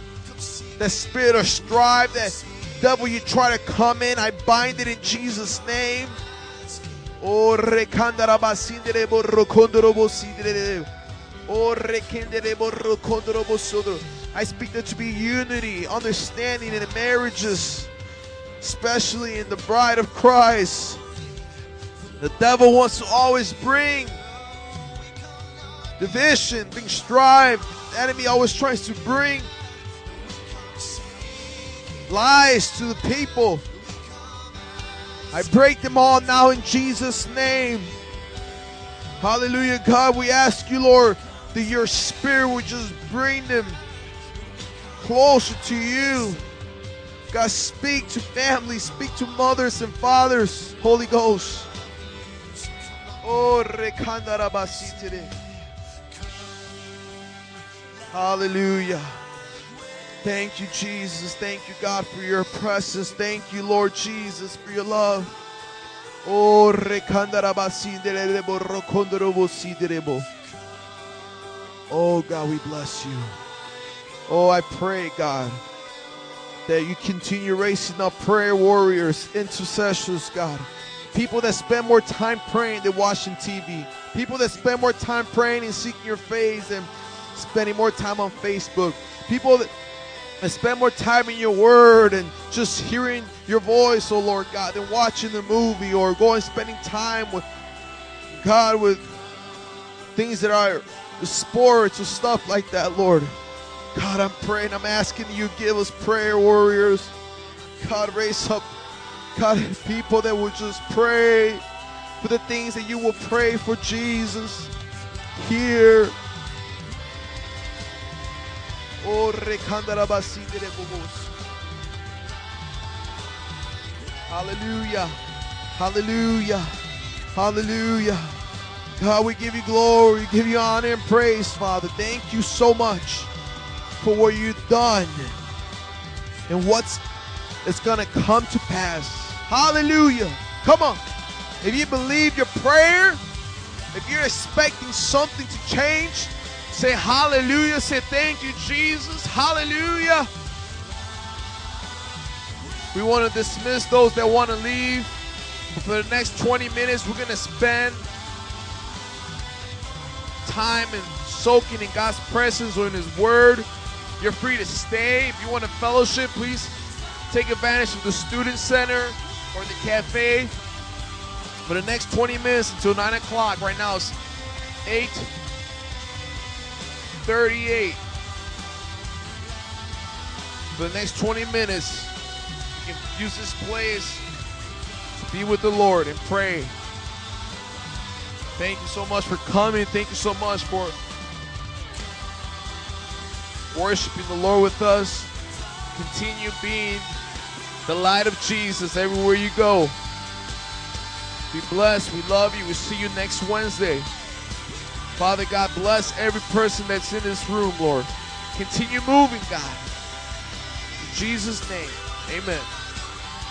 [SPEAKER 3] That spirit of strife, that devil, you try to come in. I bind it in Jesus' name. Oh, rekandarabasindere borokondorobosidere. Oh, rekendere borokondorobosodoro. I speak there to be unity, understanding in marriages, especially in the bride of Christ. The devil wants to always bring division, bring strife. The enemy always tries to bring lies to the people. I break them all now in Jesus' name. Hallelujah, God. We ask you, Lord, that your spirit would just bring them closer to you. God, speak to families, speak to mothers and fathers, Holy Ghost. Oh. Hallelujah. Thank you, Jesus. Thank you, God, for your presence. Thank you, Lord Jesus, for your love. Oh. Oh, God, we bless you. Oh, I pray, God, that you continue raising up prayer warriors, intercessors, God. People that spend more time praying than watching TV. People that spend more time praying and seeking your face and spending more time on Facebook. People that, that spend more time in your word and just hearing your voice, oh Lord God, than watching the movie or going spending time with God with things that are sports or stuff like that, Lord. God, I'm praying, I'm asking you, give us prayer warriors. God, raise up, God, people that will just pray for the things that you will pray for Jesus here. Oh. Hallelujah. Hallelujah. Hallelujah. God, we give you glory, we give you honor and praise, Father. Thank you so much for what you've done and what's it's gonna come to pass. Hallelujah. Come on. If you believe your prayer, if you're expecting something to change, say hallelujah. Say thank you, Jesus. Hallelujah. We want to dismiss those that want to leave. For the next 20 minutes, we're going to spend time and soaking in God's presence or in His Word. You're free to stay. If you want to fellowship, please take advantage of the Student Center or the cafe. For the next 20 minutes until 9 o'clock, right now it's 8.38. For the next 20 minutes, you can use this place to be with the Lord and pray. Thank you so much for coming. Thank you so much for worshiping the Lord with us. Continue being the light of Jesus everywhere you go. Be blessed. We love you. We'll see you next Wednesday. Father God, bless every person that's in this room, Lord. Continue moving, God. In Jesus' name, amen.